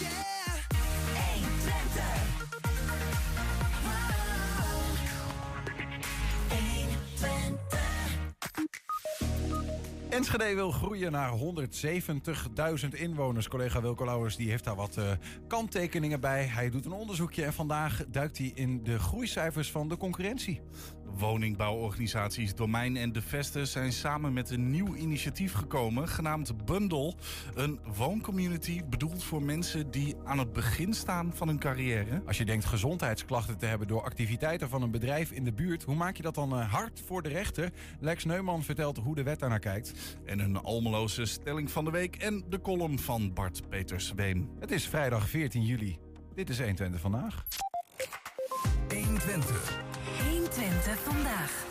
yeah Enschede wil groeien naar 170.000 inwoners. Collega Wilco Lauwers die heeft daar wat uh, kanttekeningen bij. Hij doet een onderzoekje en vandaag duikt hij in de groeicijfers van de concurrentie. Woningbouworganisaties Domein en De Veste zijn samen met een nieuw initiatief gekomen, genaamd Bundle. Een wooncommunity bedoeld voor mensen die aan het begin staan van hun carrière. Als je denkt gezondheidsklachten te hebben door activiteiten van een bedrijf in de buurt, hoe maak je dat dan uh, hard voor de rechter? Lex Neumann vertelt hoe de wet daarnaar kijkt. En een almeloze stelling van de week en de column van Bart Peters Weem. Het is vrijdag 14 juli. Dit is 120 vandaag. 120. 120 vandaag.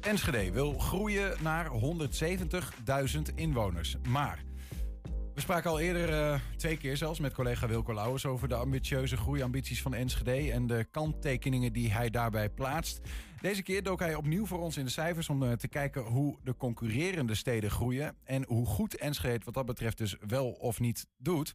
Enschede wil groeien naar 170.000 inwoners. Maar we spraken al eerder, uh, twee keer zelfs, met collega Wilco Lauwers over de ambitieuze groeiambities van Enschede en de kanttekeningen die hij daarbij plaatst. Deze keer dook hij opnieuw voor ons in de cijfers om uh, te kijken hoe de concurrerende steden groeien en hoe goed Enschede wat dat betreft dus wel of niet doet.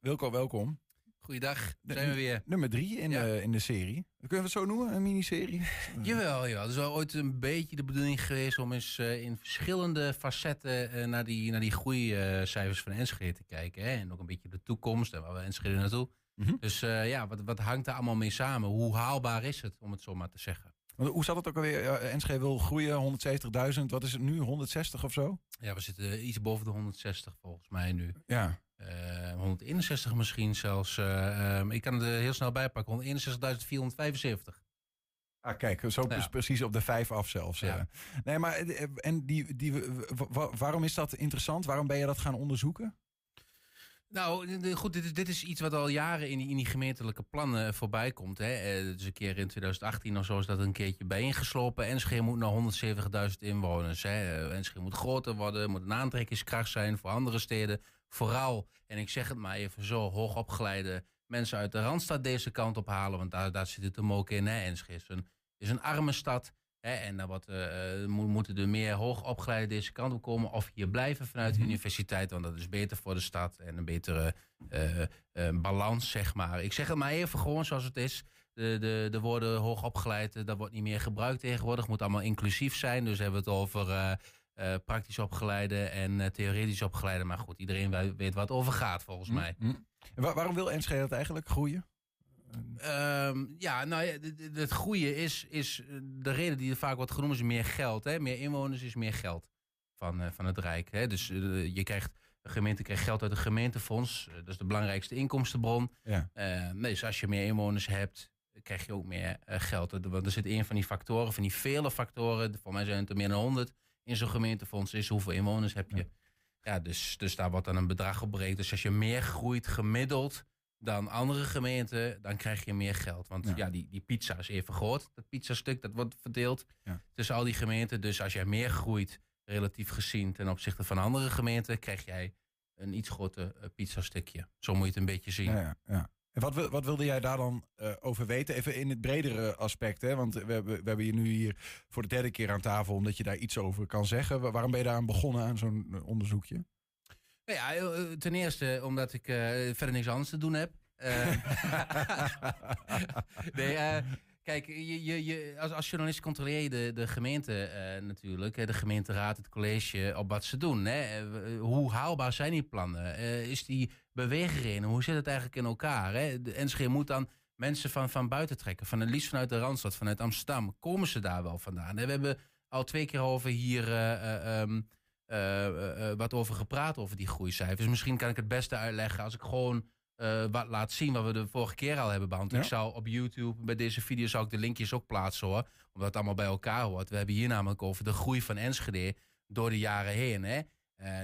Wilco, welkom. Goeiedag, zijn we weer. Nummer drie in, de, in de serie. Kunnen we het zo noemen, een miniserie? Jawel, ja. Het is wel ooit een beetje de bedoeling geweest om eens uh, in verschillende facetten uh, naar, die, naar die groeicijfers van Enschede te kijken. Hè? En ook een beetje de toekomst en waar we Enschede naartoe. Mm -hmm. Dus uh, ja, wat, wat hangt daar allemaal mee samen? Hoe haalbaar is het, om het zo maar te zeggen? Hoe zat het ook alweer? Enschede wil groeien, 170.000. Wat is het nu, 160 of zo? Ja, we zitten iets boven de 160 volgens mij nu. Ja. Uh, 161 misschien zelfs. Uh, um, ik kan het er heel snel bijpakken. 161.475. Ah, kijk, zo ja. precies op de vijf af zelfs. Ja. Nee, maar en die, die, waarom is dat interessant? Waarom ben je dat gaan onderzoeken? Nou, goed, dit is, dit is iets wat al jaren in die, in die gemeentelijke plannen voorbij komt. Hè. Dus een keer in 2018 of zo is dat een keertje bijeengeslopen. Enschede moet naar 170.000 inwoners. Hè. Enschede moet groter worden, moet een aantrekkingskracht zijn voor andere steden. Vooral, en ik zeg het maar even zo, hoogopgeleide mensen uit de Randstad deze kant op halen. Want daar, daar zit het hem ook in. Hè. Enschede is een arme stad. Hè, en dan wat, uh, moeten er meer hoogopgeleiden deze kant op komen. Of hier blijven vanuit de universiteit. Want dat is beter voor de stad. En een betere uh, uh, balans, zeg maar. Ik zeg het maar even gewoon zoals het is. De, de, de woorden hoogopgeleid, dat wordt niet meer gebruikt tegenwoordig. Het moet allemaal inclusief zijn. Dus hebben we het over praktisch opgeleide en theoretisch opgeleide. Maar goed, iedereen weet wat over gaat volgens mij. Mm Waar, waarom wil Enschede dat eigenlijk groeien? Um, ja, nou ja, het goede is, is de reden die er vaak wordt genoemd is meer geld. Hè? Meer inwoners is meer geld van, uh, van het Rijk. Hè? Dus uh, je krijgt, de gemeente krijgt geld uit het gemeentefonds. Uh, dat is de belangrijkste inkomstenbron. Ja. nee, dus als je meer inwoners hebt, krijg je ook meer geld. Want er zit een van die factoren, van die vele factoren, voor mij zijn het er meer dan honderd in zo'n gemeentefonds, is hoeveel inwoners heb je. Ja, ja dus, dus daar wordt dan een bedrag op berekend. Dus als je meer groeit gemiddeld dan andere gemeenten, dan krijg je meer geld. Want ja, ja die, die pizza is even groot. Dat pizzastuk dat wordt verdeeld ja. tussen al die gemeenten. Dus als jij meer groeit, relatief gezien ten opzichte van andere gemeenten, krijg jij een iets groter uh, pizzastukje. Zo moet je het een beetje zien. Ja, ja, En wat, wat wilde jij daar dan uh, over weten? Even in het bredere aspect. Hè? Want we hebben, we hebben je nu hier voor de derde keer aan tafel, omdat je daar iets over kan zeggen. Waarom ben je daar aan begonnen aan zo'n onderzoekje? Nou ja, ten eerste omdat ik uh, verder niks anders te doen heb. Uh, nee, uh, kijk, je, je, je, als, als journalist controleer je de, de gemeente natuurlijk, de gemeenteraad, het college, op wat ze doen. Hè? hoe haalbaar zijn die plannen? is die beweegreden? Hoe zit het eigenlijk in elkaar? Hè? De NSG moet dan mensen van, van buiten trekken, van het liefst vanuit de Randstad, vanuit Amsterdam. Komen ze daar wel vandaan? We hebben al twee keer over hier... Um, uh, wat over gepraat over die groeicijfers. Misschien kan ik het beste uitleggen als ik gewoon uh, wat laat zien wat we de vorige keer al hebben behandeld. Ja. Ik zou op YouTube bij deze video zou ik de linkjes ook plaatsen hoor, omdat het allemaal bij elkaar hoort. We hebben hier namelijk over de groei van Enschede door de jaren heen. Hè?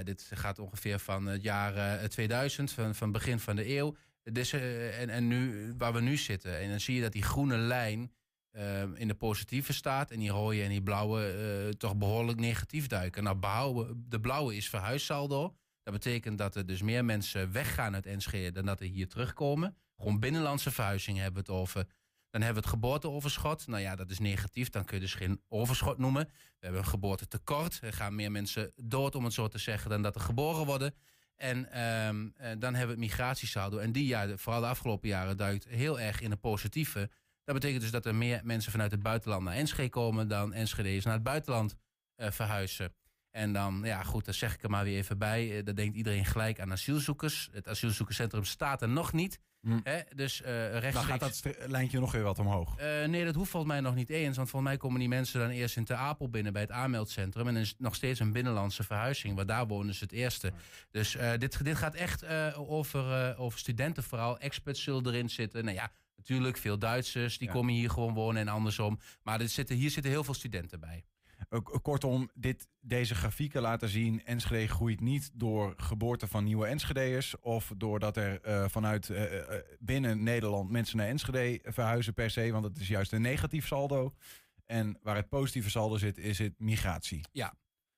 dit gaat ongeveer van het jaar 2000, van, van begin van de eeuw. Dus, en, en nu, waar we nu zitten. En dan zie je dat die groene lijn uh, in de positieve staat. En die rode en die blauwe uh, toch behoorlijk negatief duiken. Nou, behouden, de blauwe is verhuissaldo. Dat betekent dat er dus meer mensen weggaan uit Enschede dan dat er hier terugkomen. Gewoon binnenlandse verhuizing hebben we het over. Dan hebben we het geboorteoverschot. Nou ja, dat is negatief. Dan kun je dus geen overschot noemen. We hebben een geboortetekort. Er gaan meer mensen dood, om het zo te zeggen, dan dat er geboren worden. En ehm, eh, dan hebben we het migratiesaldo. En die, ja, vooral de afgelopen jaren, duikt heel erg in de positieve. Dat betekent dus dat er meer mensen vanuit het buitenland naar Enschede komen dan Enschede's naar het buitenland eh, verhuizen. En dan, ja goed, daar zeg ik er maar weer even bij. Eh, dan denkt iedereen gelijk aan asielzoekers. Het asielzoekerscentrum staat er nog niet. Hm. Hè? Dus Dan rechtstreeks... gaat dat lijntje nog weer wat omhoog. Nee, dat hoeft volgens mij nog niet eens. Want volgens mij komen die mensen dan eerst in Ter Apel binnen bij het aanmeldcentrum. En dan is het nog steeds een binnenlandse verhuizing. Want daar wonen ze het eerste. Dus dit, dit gaat echt over, over studenten vooral. Experts zullen erin zitten. Nou ja, natuurlijk veel Duitsers. Die Ja. komen hier gewoon wonen en andersom. Maar er zitten, hier zitten heel veel studenten bij. Ook- Kortom, dit, deze grafieken laten zien... Enschede groeit niet door geboorte van nieuwe Enschede'ers... of doordat er eh, vanuit eh, eh, binnen Nederland mensen naar Enschede verhuizen per se... want het is juist een negatief saldo. En waar het positieve saldo zit, is het migratie.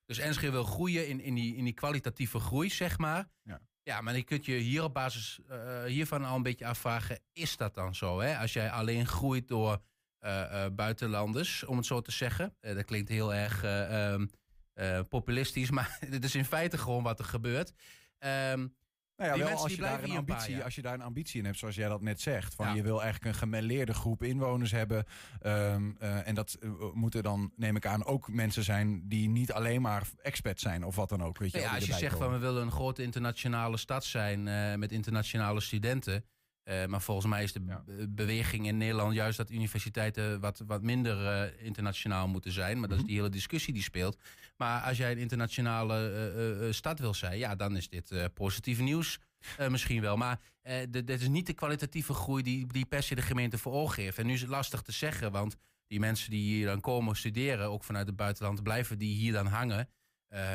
Dus Enschede wil groeien in, in, die, in die kwalitatieve groei, zeg maar. Ja. Ja, maar je kunt je hier op basis eh, hiervan al een beetje afvragen... is dat dan zo? Hè? Als jij alleen groeit door eh, eh, buitenlanders, om het zo te zeggen. Dat klinkt heel erg eh, ehm, eh, populistisch, maar dit is in feite gewoon wat er gebeurt. Ehm, Nou ja, Die wel als je, daar een hier een paar ambitie, als je daar een ambitie in hebt, zoals jij dat net zegt. Van Ja. Je wil eigenlijk een gemêleerde groep inwoners hebben. ehm, eh, en dat eh, moeten dan, neem ik aan, ook mensen zijn die niet alleen maar expert zijn of wat dan ook. Weet je, ja, als je zegt van we willen een grote internationale stad zijn eh, met internationale studenten. Eh, maar volgens mij is de Ja. beweging in Nederland juist dat universiteiten wat, wat minder eh, internationaal moeten zijn. Maar dat Mhm. is die hele discussie die speelt. Maar als jij een internationale eh, stad wil zijn, ja, dan is dit positief nieuws. misschien wel. Maar dit is niet de kwalitatieve groei die, die per se de gemeente voor ogen heeft. En nu is het lastig te zeggen, want die mensen die hier dan komen studeren, ook vanuit het buitenland, blijven die hier dan hangen.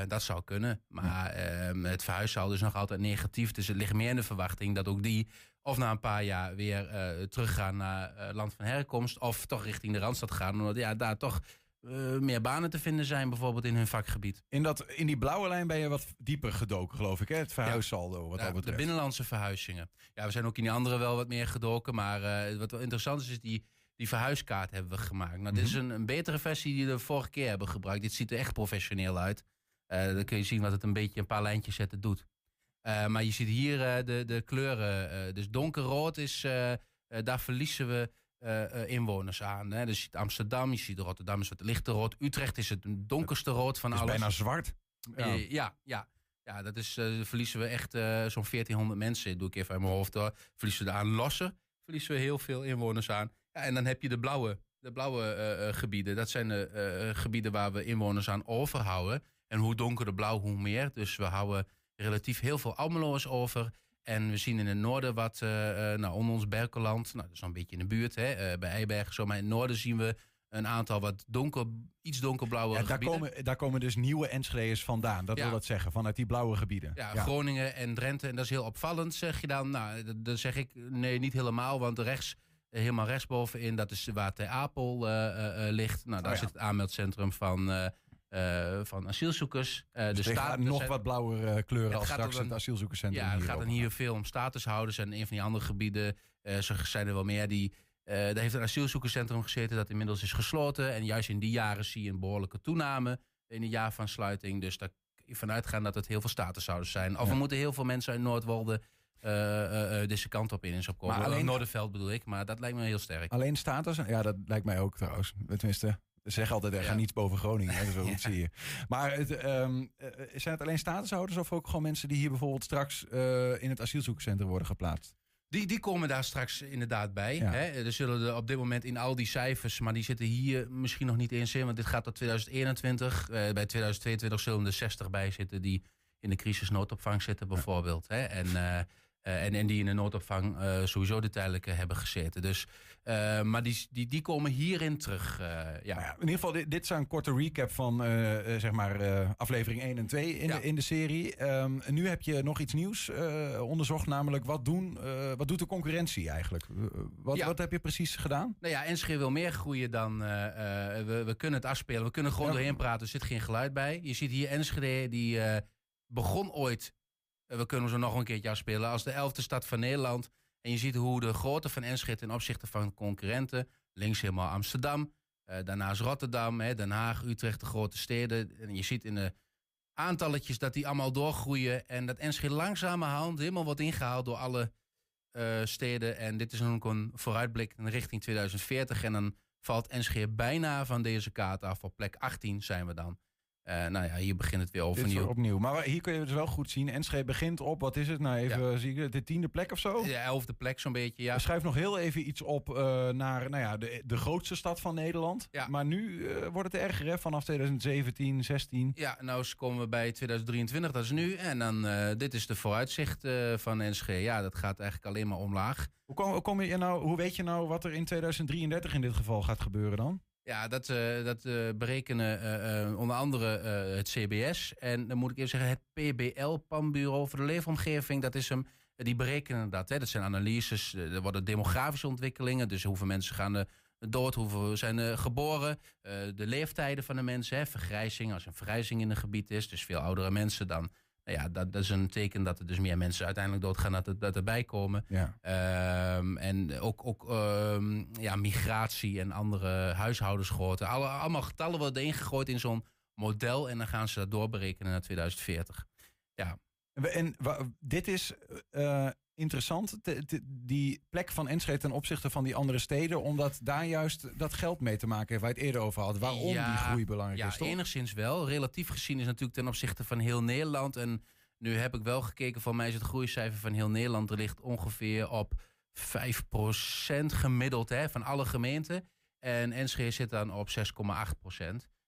Dat zou kunnen. Maar ehm, het verhuissaldo is nog altijd negatief. Dus het ligt meer in de verwachting dat ook die of na een paar jaar weer eh, teruggaan naar eh, land van herkomst. Of toch richting de Randstad gaan. Omdat ja, daar toch eh, meer banen te vinden zijn, bijvoorbeeld in hun vakgebied. In, dat, in die blauwe lijn ben je wat dieper gedoken, geloof ik. Hè? Het verhuissaldo, wat Ja, dat de betreft. binnenlandse verhuizingen. Ja, we zijn ook in die andere wel wat meer gedoken. Maar wat wel interessant is, is die, die verhuiskaart hebben we gemaakt. Nou, dit is Mhm. een, een betere versie die we de vorige keer hebben gebruikt. Dit ziet er echt professioneel uit. Dan kun je zien wat het een beetje een paar lijntjes zetten doet. Eh, maar je ziet hier eh, de, de kleuren. eh, dus donkerrood is, daar verliezen we inwoners aan. Hè. Dus je ziet Amsterdam, je ziet Rotterdam is wat lichter rood. Utrecht is het donkerste rood van Het is alles. bijna zwart. Ja. Ja, ja. ja dat is, verliezen we echt zo'n 1400 mensen. Doe ik even uit mijn hoofd door. Verliezen we aan Lossen. Verliezen we heel veel inwoners aan. Ja, en dan heb je de blauwe, de blauwe gebieden. Dat zijn de gebieden waar we inwoners aan overhouden. En hoe donkerder blauw, hoe meer. Dus we houden relatief heel veel Almeloers over. En we zien in het noorden wat, eh, nou, onder ons Berkeland. Nou, dat is al een beetje in de buurt, hè, eh, bij Eibergen. Zo, maar in het noorden zien we een aantal wat donker, iets donkerblauwe Ja, daar, gebieden. komen, daar komen dus nieuwe Enschede'ers vandaan. Dat Ja. wil dat zeggen, vanuit die blauwe gebieden. Ja, Groningen en Drenthe. En dat is heel opvallend, zeg je dan. Nou, dat- dan zeg ik nee, niet helemaal. Want rechts, helemaal rechtsbovenin, dat is waar Ter Apel ligt. Nou, daar Oh zit het aanmeldcentrum van, eh, van asielzoekers. Dus de tegen staat- nog zijn- wat blauwere eh, kleuren als straks dan- het asielzoekerscentrum Ja, het gaat dan hier veel om statushouders. En een van die andere gebieden, zo zijn er wel meer, die... daar heeft een asielzoekerscentrum gezeten dat inmiddels is gesloten. En juist in die jaren zie je een behoorlijke toename in het jaar van sluiting. Dus daar vanuit gaan dat het heel veel statushouders zijn. Of Ja. er moeten heel veel mensen uit Noordwolde deze kant op in eens opkomen. Maar alleen Noorderveld bedoel ik, maar dat lijkt me heel sterk. Alleen status? Ja, dat lijkt mij ook trouwens. Tenminste, ze zeggen altijd, er Ja. gaat niets boven Groningen. Hè, Ja. goed zie je. Maar het, ehm, eh, zijn het alleen statushouders of ook gewoon mensen die hier bijvoorbeeld straks eh, in het asielzoekerscentrum worden geplaatst? Die, die komen daar straks inderdaad bij. Ja. Hè? Er zullen er op dit moment in al die cijfers, maar die zitten hier misschien nog niet eens in, want dit gaat tot 2021. Eh, bij 2022 zullen er 60 bij zitten die in de crisisnoodopvang zitten, bijvoorbeeld. Hè? En, en, en die in de noodopvang sowieso de tijdelijke hebben gezeten. Dus, eh, maar die, die, die komen hierin terug. eh, ja. Nou ja, in ieder geval, dit, dit is een korte recap van eh, zeg maar, aflevering 1 en 2 in, Ja. de, in de serie. En nu heb je nog iets nieuws onderzocht, namelijk wat, doen, wat doet de concurrentie eigenlijk? Wat, Ja. wat heb je precies gedaan? Nou ja, Enschede wil meer groeien dan... we, we kunnen het afspelen, we kunnen gewoon doorheen praten. Er zit geen geluid bij. Je ziet hier Enschede, die begon ooit... we kunnen ze nog een keertje afspelen... als de elfde stad van Nederland. En je ziet hoe de grootte van Enschede ten opzichte van concurrenten... links helemaal Amsterdam, eh, daarnaast Rotterdam, hè, Den Haag, Utrecht, de grote steden. En je ziet in de aantalletjes dat die allemaal doorgroeien. En dat Enschede langzamerhand helemaal wordt ingehaald door alle eh, steden. En dit is ook een vooruitblik in richting 2040. En dan valt Enschede bijna van deze kaart af. Op plek 18 zijn we dan. Uh, nou ja, hier begint het weer overnieuw. opnieuw. Maar hier kun je het wel goed zien. Enschede begint op, wat is het? Nou, even zie ik de tiende plek of zo? Ja, elfde plek zo'n beetje, ja. Schrijf nog heel even iets op uh, naar nou ja, de, de grootste stad van Nederland. Ja. Maar nu uh, wordt het erger, hè? Vanaf 2017, 16. Ja, nou komen we bij 2023, dat is nu. En dan, dit is de vooruitzicht van Enschede. Ja, dat gaat eigenlijk alleen maar omlaag. Hoe, kom, hoe, kom je nou, hoe weet je nou wat er in 2033 in dit geval gaat gebeuren dan? Ja, dat, uh, dat uh, berekenen uh, onder andere het CBS. En dan moet ik even zeggen, het PBL, Planbureau voor de Leefomgeving, dat is hem. Die berekenen dat. Hè. Dat zijn analyses. Er worden demografische ontwikkelingen. Dus hoeveel mensen gaan dood, hoeveel zijn geboren. de leeftijden van de mensen. Hè. Vergrijzing, als een vergrijzing in een gebied is. Dus veel oudere mensen dan nou ja, dat, dat, is een teken dat er dus meer mensen uiteindelijk doodgaan dat, er, dat erbij komen. Ja. Um, en ook, ook um, ja, migratie en andere huishoudensgrootte. Alle, allemaal getallen worden ingegooid in zo'n model en dan gaan ze dat doorberekenen naar 2040. Ja. En dit is uh, interessant, die plek van Enschede ten opzichte van die andere steden, omdat daar juist dat geld mee te maken heeft waar je het eerder over had. Waarom die groei belangrijk is, toch? Ja, enigszins wel. Relatief gezien is natuurlijk ten opzichte van heel Nederland. En nu heb ik wel gekeken, voor mij is het groeicijfer van heel Nederland, er ligt ongeveer op 5% gemiddeld hè, van alle gemeenten. En Enschede zit dan op 6,8%.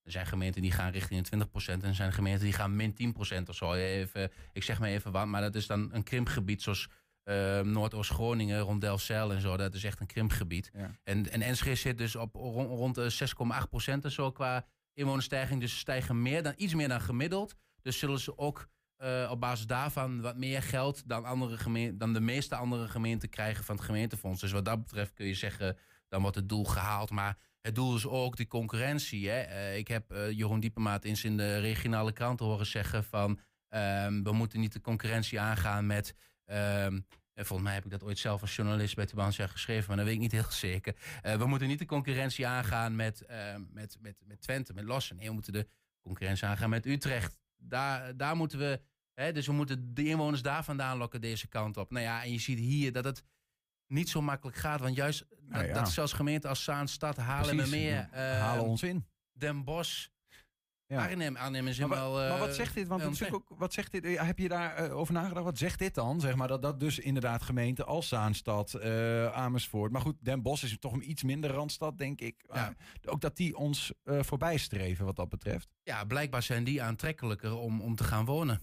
Er zijn gemeenten die gaan richting de 20% en er zijn gemeenten die gaan min 10% of zo. Even, ik zeg maar even wat, maar dat is dan een krimpgebied zoals uh, Noordoost-Groningen, rond Delfzijl en zo. Dat is echt een krimpgebied. En, en Enschede zit dus op rond, rond de 6,8 procent en zo qua inwonerstijging. Dus ze stijgen meer dan, iets meer dan gemiddeld. Dus zullen ze ook uh, op basis daarvan wat meer geld dan, andere gemeenten, dan de meeste andere gemeenten krijgen van het gemeentefonds. Dus wat dat betreft kun je zeggen, dan wordt het doel gehaald. Maar het doel is ook die concurrentie. Hè? Uh, ik heb uh, Jeroen Diepemaat eens in de regionale krant horen zeggen van... Ehm, we moeten niet de concurrentie aangaan met Um, volgens mij heb ik dat ooit zelf als journalist bij Tubantia geschreven, maar dat weet ik niet heel zeker. Uh, we moeten niet de concurrentie aangaan met, uh, met, met, met Twente, met Lossen. Nee, we moeten de concurrentie aangaan met Utrecht. Daar, daar moeten we, hè, dus we moeten de inwoners daar vandaan lokken deze kant op. Nou ja, en je ziet hier dat het niet zo makkelijk gaat, want juist nou ja. dat, zelfs gemeenten als Zaanstad, halen we meer. Uh, halen ons in. Den Bosch, ja. Arnhem, Arnhem is maar, wel. maar wat zegt dit? Want natuurlijk ook, wat zegt dit? Heb je daarover uh, over nagedacht? Wat zegt dit dan? Zeg maar dat dat dus inderdaad gemeenten als Zaanstad, uh, Amersfoort. Maar goed, Den Bosch is toch een iets minder randstad, denk ik. Ja. ook dat die ons uh, voorbij streven wat dat betreft. Ja, blijkbaar zijn die aantrekkelijker om, om te gaan wonen.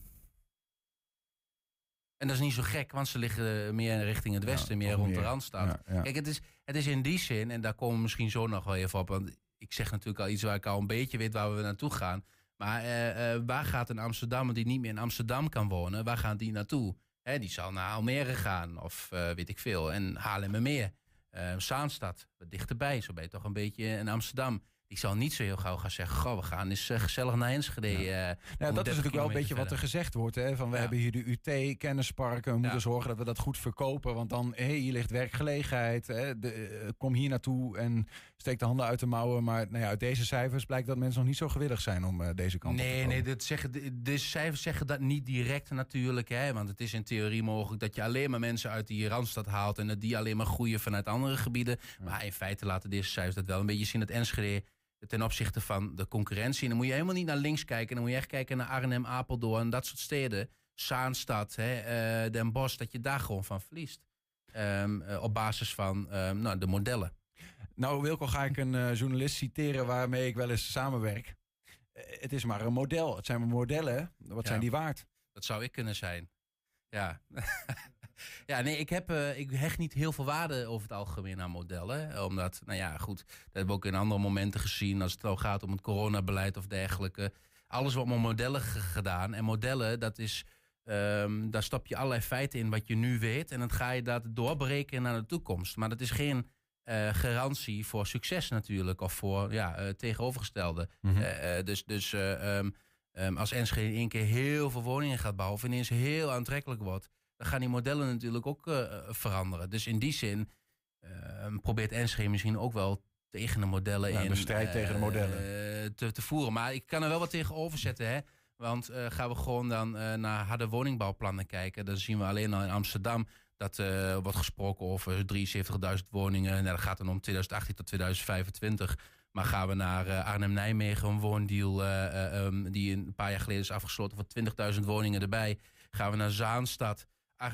En dat is niet zo gek, want ze liggen meer richting het westen, meer rond de Randstad. Kijk, het is, het is in die zin, en daar komen we misschien zo nog wel even op. Want ik zeg natuurlijk al iets waar ik al een beetje weet waar we naartoe gaan. Maar uh, uh, waar gaat een Amsterdammer die niet meer in Amsterdam kan wonen, waar gaat die naartoe? Hè, die zal naar Almere gaan of uh, weet ik veel. En Haarlemmermeer, Zaanstad, wat dichterbij. Zo ben je toch een beetje in Amsterdam. Ik zal niet zo heel gauw gaan zeggen, goh, we gaan eens gezellig naar Enschede. Ja, dat is natuurlijk wel een beetje wat er gezegd wordt. Hè? Van we ja. hebben hier de UT, kennisparken. We moeten zorgen dat we dat goed verkopen. Want dan, hé, hey, hier ligt werkgelegenheid. Hè? De, kom hier naartoe en steek de handen uit de mouwen. Maar nou ja, uit deze cijfers blijkt dat mensen nog niet zo gewillig zijn om deze kant nee, op te komen. Nee, dat zeggen, deze cijfers zeggen dat niet direct natuurlijk. Hè? Want het is in theorie mogelijk dat je alleen maar mensen uit die Randstad haalt. En dat die alleen maar groeien vanuit andere gebieden. Maar in feite laten deze cijfers dat wel een beetje zien dat Enschede ten opzichte van de concurrentie. En dan moet je helemaal niet naar links kijken. Dan moet je echt kijken naar Arnhem, Apeldoorn, dat soort steden. Zaanstad, hè, uh, Den Bosch, dat je daar gewoon van verliest. Um, uh, op basis van um, nou, de modellen. Nou, Wilco, ga ik een uh, journalist citeren waarmee ik wel eens samenwerk. het is maar een model. Het zijn maar modellen. Wat ja, zijn die waard? Dat zou ik kunnen zijn. Ja. Ja, nee, ik, heb, uh, ik hecht niet heel veel waarde over het algemeen aan modellen. Omdat, nou ja, goed, dat hebben we ook in andere momenten gezien. Als het al gaat om het coronabeleid of dergelijke. Alles wordt met modellen gedaan. En modellen, dat is, um, daar stap je allerlei feiten in wat je nu weet. En dan ga je dat doorberekenen naar de toekomst. Maar dat is geen uh, garantie voor succes natuurlijk. Of voor ja, uh, tegenovergestelde. Mm -hmm. uh, dus dus um, um, als Enschede in één keer heel veel woningen gaat bouwen... of ineens heel aantrekkelijk wordt dan gaan die modellen natuurlijk ook veranderen. Dus in die zin uh, probeert Enschede misschien ook wel tegen de modellen in... De strijd tegen de modellen. Te, te, voeren. Maar ik kan er wel wat tegenover zetten. Hè? Want gaan we gewoon dan naar harde woningbouwplannen kijken, dan zien we alleen al in Amsterdam dat uh, wordt gesproken over 73.000 woningen. Nou, dat gaat dan om 2018 tot 2025. Maar gaan we naar Arnhem-Nijmegen, een woondeal um, die een paar jaar geleden is afgesloten voor 20.000 woningen erbij. Gaan we naar Zaanstad, 16.000,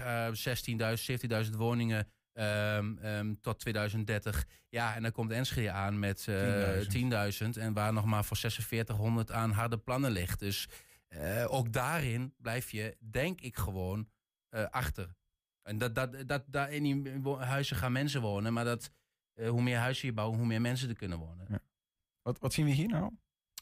17.000 woningen Um, um, tot 2030. Ja, en dan komt Enschede aan met uh, 10.000. en waar nog maar voor 4600 aan harde plannen ligt. Dus ook daarin blijf je, denk ik, gewoon achter. En dat, dat, dat, dat in die huizen gaan mensen wonen. Maar dat, hoe meer huizen je bouwt, hoe meer mensen er kunnen wonen. Ja. Wat, wat zien we hier nou?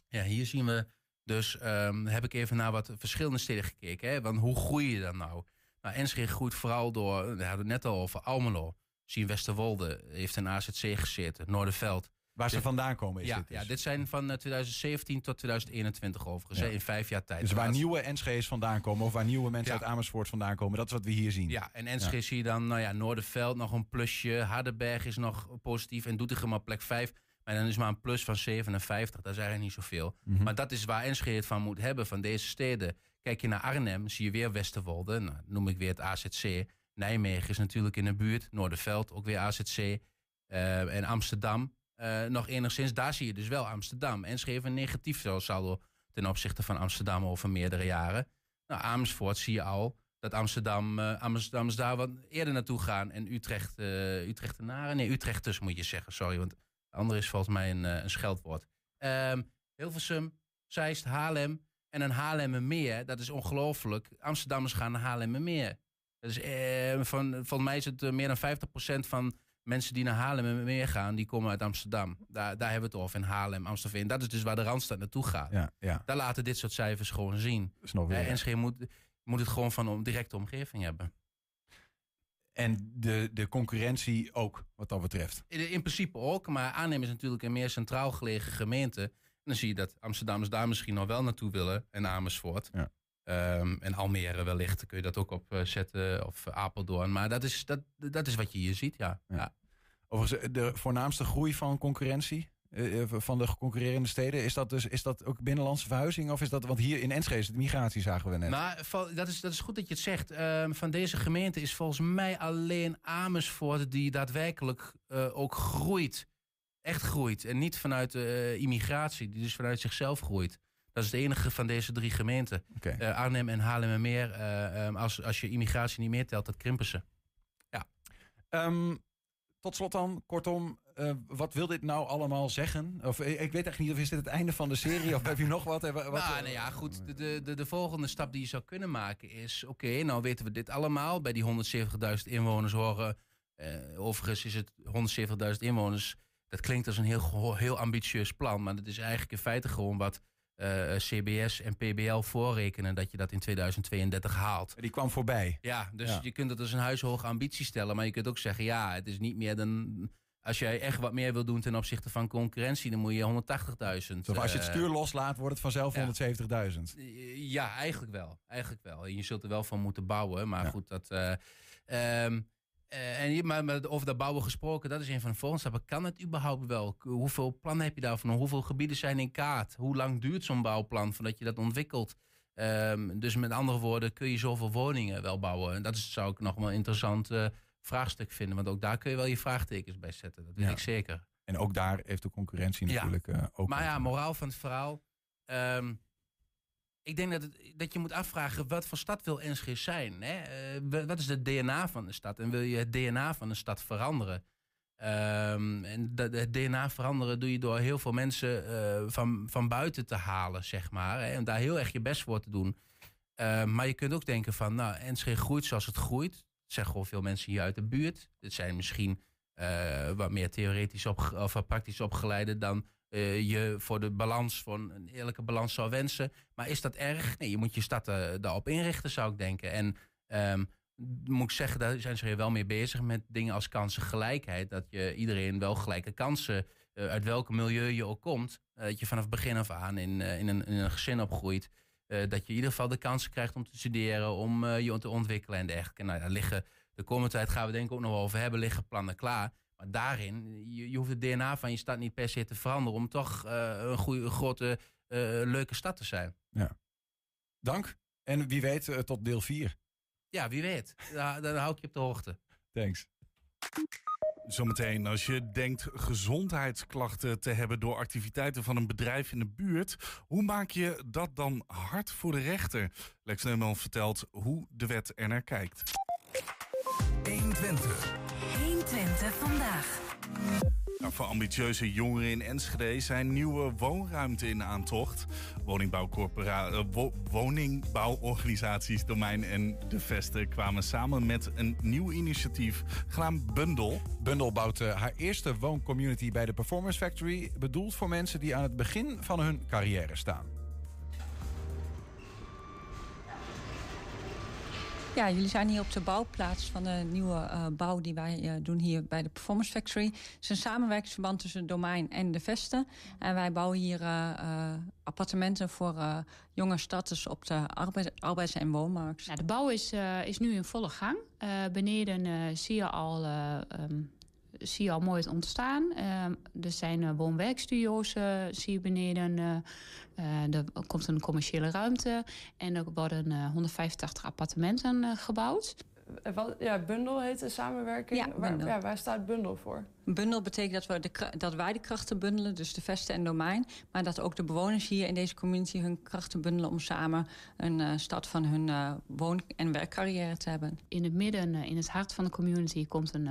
Ja, hier zien we dus, um, heb ik even naar wat verschillende steden gekeken. Hè? Want hoe groei je dan nou? Nou, Enschede groeit vooral door, we hadden het net al over Almelo. Zien Westerwolde heeft een AZC gezeten, Noorderveld. Waar ze vandaan komen is ja, dit dus. Ja, dit zijn van 2017 tot 2021 overigens, ja. in vijf jaar tijd. Dus waar nieuwe Enschede's vandaan komen of waar nieuwe mensen uit Amersfoort vandaan komen, dat is wat we hier zien. Ja, en Enschede zie je dan, nou ja, Noorderveld nog een plusje, Hardenberg is nog positief en Doetinchem op plek 5. Maar dan is maar een plus van 57, dat is eigenlijk niet zoveel. Mm -hmm. Maar dat is waar Enschede het van moet hebben, van deze steden. Kijk je naar Arnhem, zie je weer Westerwolde. Nou, noem ik weer het AZC. Nijmegen is natuurlijk in de buurt. Noorderveld, ook weer AZC. Uh, en Amsterdam, uh, nog enigszins. Daar zie je dus wel Amsterdam. En een negatief saldo ten opzichte van Amsterdam over meerdere jaren. Nou, Amersfoort zie je al dat Amsterdam, uh, daar wat eerder naartoe gaan. En Utrecht, uh, Utrechtenaren, nee, Utrechters moet je zeggen, sorry. Want andere is volgens mij een, een scheldwoord. Um, Hilversum, Zeist, Haarlem, en een Haarlemmermeer, dat is ongelooflijk. Amsterdammers gaan naar Haarlemmermeer. Is, eh, van, volgens mij is het meer dan 50% van mensen die naar Haarlemmermeer gaan, die komen uit Amsterdam. Daar, daar hebben we het over, in Haarlem, Amsterdam. Dat is dus waar de Randstad naartoe gaat. Ja, ja. Daar laten dit soort cijfers gewoon zien. Eh, Enschede moet, moet het gewoon van een directe omgeving hebben. En de, de concurrentie ook, wat dat betreft? In, in principe ook, maar Arnhem is natuurlijk een meer centraal gelegen gemeente dan zie je dat Amsterdammers daar misschien nog wel naartoe willen. En Amersfoort. Ja. Um, en Almere wellicht kun je dat ook op uh, zetten. Of Apeldoorn. Maar dat is, dat, dat is wat je hier ziet, ja. ja. ja. Overigens, de voornaamste groei van concurrentie uh, van de concurrerende steden, is dat dus is dat ook binnenlandse verhuizing? Of is dat, want hier in Enschede is het migratie, zagen we net. Maar dat is, dat is goed dat je het zegt. Uh, van deze gemeente is volgens mij alleen Amersfoort die daadwerkelijk uh, ook groeit echt groeit. En niet vanuit uh, immigratie, die dus vanuit zichzelf groeit. Dat is het enige van deze drie gemeenten. Okay. Uh, Arnhem en Haarlemmermeer. Uh, um, als, als je immigratie niet meer telt, dat krimpen ze. Ja. Um, tot slot dan, kortom, uh, wat wil dit nou allemaal zeggen? Of ik weet eigenlijk niet of is dit het einde van de serie of heb je nog wat? wat nou, nou ja, goed. De, de, de volgende stap die je zou kunnen maken is: oké, okay, nou weten we dit allemaal. Bij die 170.000 inwoners horen. overigens is het 170.000 inwoners dat klinkt als een heel, heel ambitieus plan, maar dat is eigenlijk in feite gewoon wat uh, CBS en PBL voorrekenen dat je dat in 2032 haalt. Die kwam voorbij. Ja, dus je kunt het als een huishoge ambitie stellen, maar je kunt ook zeggen, ja, het is niet meer dan. Als jij echt wat meer wil doen ten opzichte van concurrentie, dan moet je 180.000. Of als je het stuur loslaat, wordt het vanzelf ja. 170.000. Ja, eigenlijk wel. Eigenlijk wel. En je zult er wel van moeten bouwen. Maar ja. goed, dat. Uh, um, uh, en, maar, maar over dat bouwen gesproken, dat is een van de volgende stappen. Kan het überhaupt wel? Hoeveel plannen heb je daarvan? Hoeveel gebieden zijn in kaart? Hoe lang duurt zo'n bouwplan voordat je dat ontwikkelt? Um, dus met andere woorden, kun je zoveel woningen wel bouwen? En dat is, zou ik nog wel een interessant uh, vraagstuk vinden. Want ook daar kun je wel je vraagtekens bij zetten. Dat weet ja. ik zeker. En ook daar heeft de concurrentie natuurlijk ja. uh, ook... Maar ja, moraal van het verhaal... Um, ik denk dat, het, dat je moet afvragen, wat voor stad wil Enschede zijn? Hè? Uh, wat is het DNA van de stad? En wil je het DNA van de stad veranderen? Um, en dat, het DNA veranderen doe je door heel veel mensen uh, van, van buiten te halen, zeg maar. Hè? En daar heel erg je best voor te doen. Uh, maar je kunt ook denken van, nou, Enschede groeit zoals het groeit. Dat zeggen gewoon veel mensen hier uit de buurt. Het zijn misschien wat meer theoretisch op, of praktisch opgeleide dan uh, je voor de balans, voor een eerlijke balans zou wensen. Maar is dat erg? Nee, je moet je stad uh, daarop inrichten, zou ik denken. En um, moet ik zeggen, daar zijn ze wel mee bezig met dingen als kansengelijkheid. Dat je iedereen wel gelijke kansen, uh, uit welk milieu je ook komt, dat je vanaf begin af aan in, in, een, in een gezin opgroeit. dat je in ieder geval de kansen krijgt om te studeren, om je te ontwikkelen en dergelijke. Nou, daar liggen, de komende tijd gaan we denk ik ook nog over hebben, liggen plannen klaar. Maar daarin, je, je hoeft het DNA van je stad niet per se te veranderen om toch uh, een goede, grote, uh, leuke stad te zijn. Ja. Dank. En wie weet eh, tot deel 4. Ja, wie weet. Ja, dan hou ik je op de hoogte. Thanks. Zometeen, als je denkt gezondheidsklachten te hebben door activiteiten van een bedrijf in de buurt, hoe maak je dat dan hard voor de rechter? Lex Neumann vertelt hoe de wet er naar kijkt. 120. 120 vandaag. Nou, voor ambitieuze jongeren in Enschede zijn nieuwe woonruimte in aantocht. Woningbouwcorpora- eh, wo- woningbouworganisaties Domein en De Vesten kwamen samen met een nieuw initiatief genaamd Bundel. Bundel bouwt eh, haar eerste wooncommunity bij de Performance Factory. Bedoeld voor mensen die aan het begin van hun carrière staan. Ja, jullie zijn hier op de bouwplaats van de nieuwe eh, bouw die wij eh, doen hier bij de Performance Factory. Het is een samenwerkingsverband tussen het domein en de Vesten. En wij bouwen hier eh, appartementen voor jonge starters op de arbeid, arbeids- en woonmarkt. De bouw is, is nu in volle gang. Beneden zie, je al, eh, ehm, zie je al mooi het ontstaan. Ehm, er zijn eh, woon-werkstudio's, eh, zie je beneden. eh, er komt een commerciële ruimte. En er worden eh, 185 appartementen gebouwd. Wat, ja, Bundel heet de samenwerking. Ja, waar, ja, waar staat Bundel voor? Bundel betekent dat, we dat wij de krachten bundelen, dus de Vesten en domein. Maar dat ook de bewoners hier in deze community hun krachten bundelen om samen een eh, start van hun eh, woon- en werkcarrière te hebben. In het midden, eh, in het hart van de community, komt een,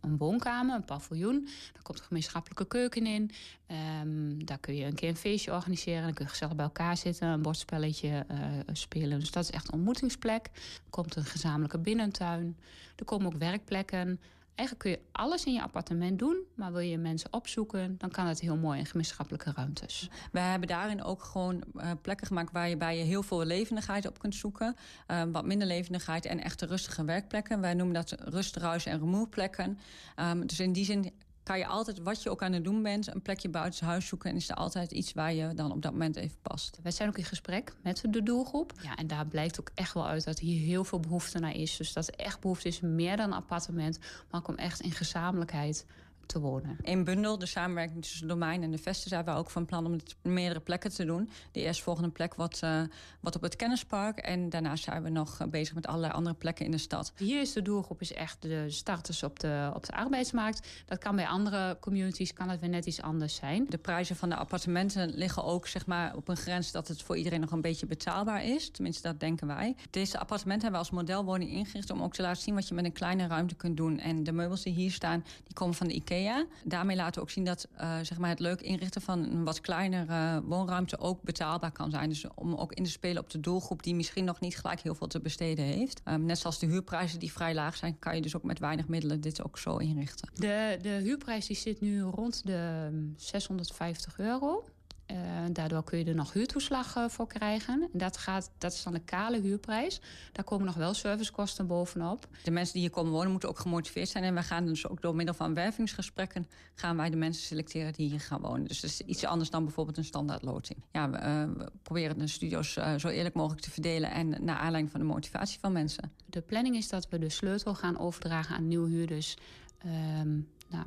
een, woonkamer, een paviljoen. Daar komt een gemeenschappelijke keuken in. Ehm, daar kun je een keer een feestje organiseren. Dan kun je gezellig bij elkaar zitten, een bordspelletje spelen. Dus dat is echt een ontmoetingsplek. Er komt een gezamenlijke binnentuin. Er komen ook werkplekken. Eigenlijk kun je alles in je appartement doen, maar wil je mensen opzoeken, dan kan het heel mooi in gemeenschappelijke ruimtes. We hebben daarin ook gewoon eh, plekken gemaakt waar je bij je heel veel levendigheid op kunt zoeken. Eh, wat minder levendigheid en echte rustige werkplekken. Wij noemen dat rust, ruis en rumoerplekken. Ehm, dus in die zin kan je altijd, wat je ook aan het doen bent, een plekje buiten huis zoeken. En is er altijd iets waar je dan op dat moment even past. Wij zijn ook in gesprek met de doelgroep. Ja, en daar blijkt ook echt wel uit dat hier heel veel behoefte naar is. Dus dat er echt behoefte is meer dan een appartement, maar ook om echt in gezamenlijkheid te wonen. In Bundel, de samenwerking tussen het domein en de vesten, zijn we ook van plan om het op meerdere plekken te doen. De eerstvolgende plek wat, eh, wat op het kennispark. En daarnaast zijn we nog eh, bezig met allerlei andere plekken in de stad. Hier is de doelgroep is echt de starters op de, op de arbeidsmarkt. Dat kan bij andere communities kan het weer net iets anders zijn. De prijzen van de appartementen liggen ook zeg maar, op een grens dat het voor iedereen nog een beetje betaalbaar is. Tenminste, dat denken wij. Deze appartementen hebben we als modelwoning ingericht om ook te laten zien wat je met een kleine ruimte kunt doen. En de meubels die hier staan, die komen van de IKEA. Daarmee laten we ook zien dat eh, zeg maar het leuk inrichten van een wat kleinere woonruimte ook betaalbaar kan zijn. Dus om ook in te spelen op de doelgroep die misschien nog niet gelijk heel veel te besteden heeft. Ehm, net zoals de huurprijzen die vrij laag zijn, kan je dus ook met weinig middelen dit ook zo inrichten. De, de huurprijs die zit nu rond de mm, 650 euro. Eh, daardoor kun je er nog huurtoeslag eh, voor krijgen. En dat, gaat, dat is dan de kale huurprijs. Daar komen nog wel servicekosten bovenop. De mensen die hier komen wonen moeten ook gemotiveerd zijn. En wij gaan dus ook door middel van wervingsgesprekken... gaan wij de mensen selecteren die hier gaan wonen. Dus dat is iets anders dan bijvoorbeeld een standaard loting. Ja, we, eh, we proberen de studio's zo eerlijk mogelijk te verdelen... en naar aanleiding van de motivatie van mensen. De planning is dat we de sleutel gaan overdragen aan nieuwe huurders... ehm, nou,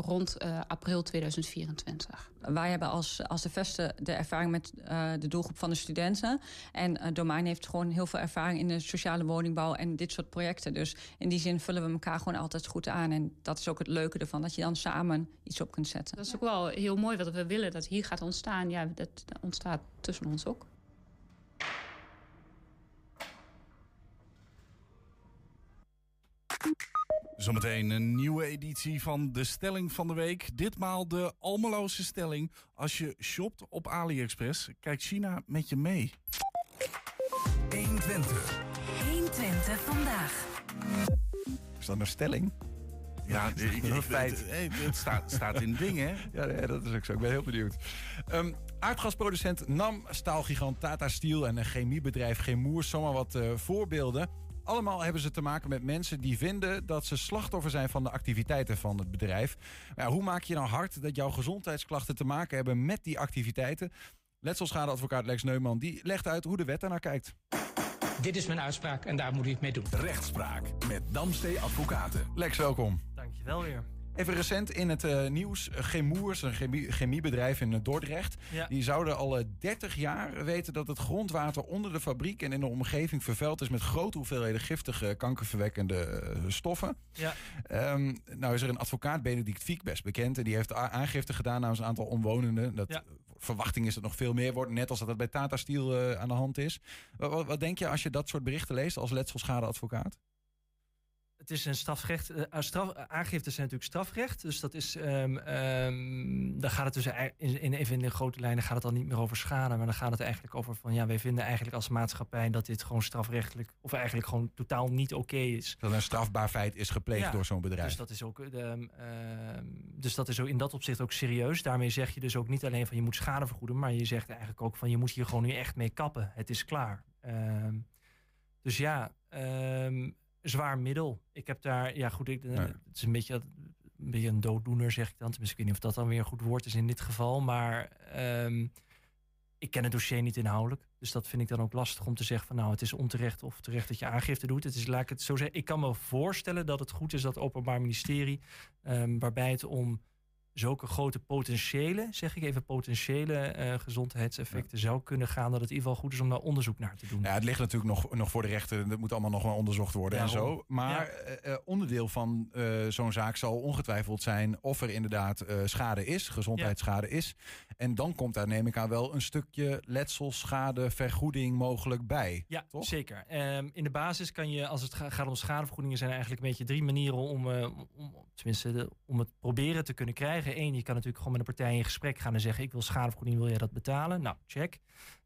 rond eh, april 2024. Wij hebben als, als de Vesten de ervaring met eh, de doelgroep van de studenten. En het domein heeft gewoon heel veel ervaring in de sociale woningbouw en dit soort projecten. Dus in die zin vullen we elkaar gewoon altijd goed aan. En dat is ook het leuke ervan, dat je dan samen iets op kunt zetten. Dat is ook wel heel mooi wat we willen dat hier gaat ontstaan. Ja, dat ontstaat tussen ons ook. Zometeen een nieuwe editie van de stelling van de week. Ditmaal de Almeloze stelling. Als je shopt op AliExpress, kijkt China met je mee. 120. 120 vandaag. Is dat een stelling? Ja, ik, ik, een ik- feit. Het, staat, staat in dingen, hè? Ja, ja, dat is ook zo. Ik ben heel benieuwd. Ehm, aardgasproducent NAM, staalgigant Tata Steel en een chemiebedrijf Chemour, zomaar wat eh, voorbeelden. Allemaal hebben ze te maken met mensen die vinden dat ze slachtoffer zijn van de activiteiten van het bedrijf. Ja, hoe maak je nou hard dat jouw gezondheidsklachten te maken hebben met die activiteiten? Letselschadeadvocaat Lex Neumann die legt uit hoe de wet daarnaar kijkt. Dit is mijn uitspraak en daar moet u het mee doen. Rechtspraak met Damstee Advocaten. Lex, welkom. Dankjewel weer. Even recent in het eh, nieuws. Chemours, een chemie, chemiebedrijf in eh, Dordrecht. Ja. Die zouden al eh, 30 jaar weten dat het grondwater onder de fabriek en in de omgeving vervuild is met grote hoeveelheden giftige kankerverwekkende eh, stoffen. Ja. Ehm, nou is er een advocaat, Benedict Fiek, best bekend. En die heeft aangifte gedaan namens een aantal omwonenden. Dat Ja. verwachting is dat nog veel meer wordt. Net als dat het bij Tata Steel eh, aan de hand is. Wat, wat, wat denk je als je dat soort berichten leest als letselschadeadvocaat? Het is een strafrecht. eh, uh, straf, uh, aangiften zijn natuurlijk strafrecht. Dus dat is. ehm ehm, dan gaat het dus in, in, even in de grote lijnen gaat het dan niet meer over schade. Maar dan gaat het eigenlijk over van ja, wij vinden eigenlijk als maatschappij dat dit gewoon strafrechtelijk. of eigenlijk gewoon totaal niet oké is. Dat een strafbaar feit is gepleegd Ja, door zo'n bedrijf. Dus dat is ook. eh, ehm, dus dat is ook in dat opzicht ook serieus. Daarmee zeg je dus ook niet alleen van je moet schade vergoeden. maar je zegt eigenlijk ook van je moet hier gewoon nu echt mee kappen. Het is klaar. Dus ja, zwaar middel. Ik heb daar, ja goed, ik, eh, het is een beetje, een beetje een dooddoener, zeg ik dan. Tenminste, ik weet niet of dat dan weer een goed woord is in dit geval. Maar ehm, ik ken het dossier niet inhoudelijk. Dus dat vind ik dan ook lastig om te zeggen van nou, het is onterecht of terecht dat je aangifte doet. Het is, laat ik het zo zeggen, ik kan me voorstellen dat het goed is dat het Openbaar Ministerie, ehm, waarbij het om zulke grote potentiële, zeg ik even, potentiële eh, gezondheidseffecten zou kunnen gaan, dat het in ieder geval goed is om daar onderzoek naar te doen. Ja, het ligt natuurlijk nog, nog voor de rechter. Dat moet allemaal nog wel onderzocht worden en zo. Maar eh, eh, onderdeel van zo'n zaak zal ongetwijfeld zijn of er inderdaad schade is, gezondheidsschade is. En dan komt daar, neem ik aan, wel een stukje letselschade, vergoeding mogelijk bij. Ja, Toch? zeker. Ehm, in de basis kan je, als het ga- gaat om schadevergoedingen, zijn er eigenlijk een beetje drie manieren om, om tenminste, de- om het proberen te kunnen krijgen. Eén, je kan natuurlijk gewoon met een partij in gesprek gaan en zeggen: Ik wil schadevergoeding, wil jij dat betalen? Nou, check.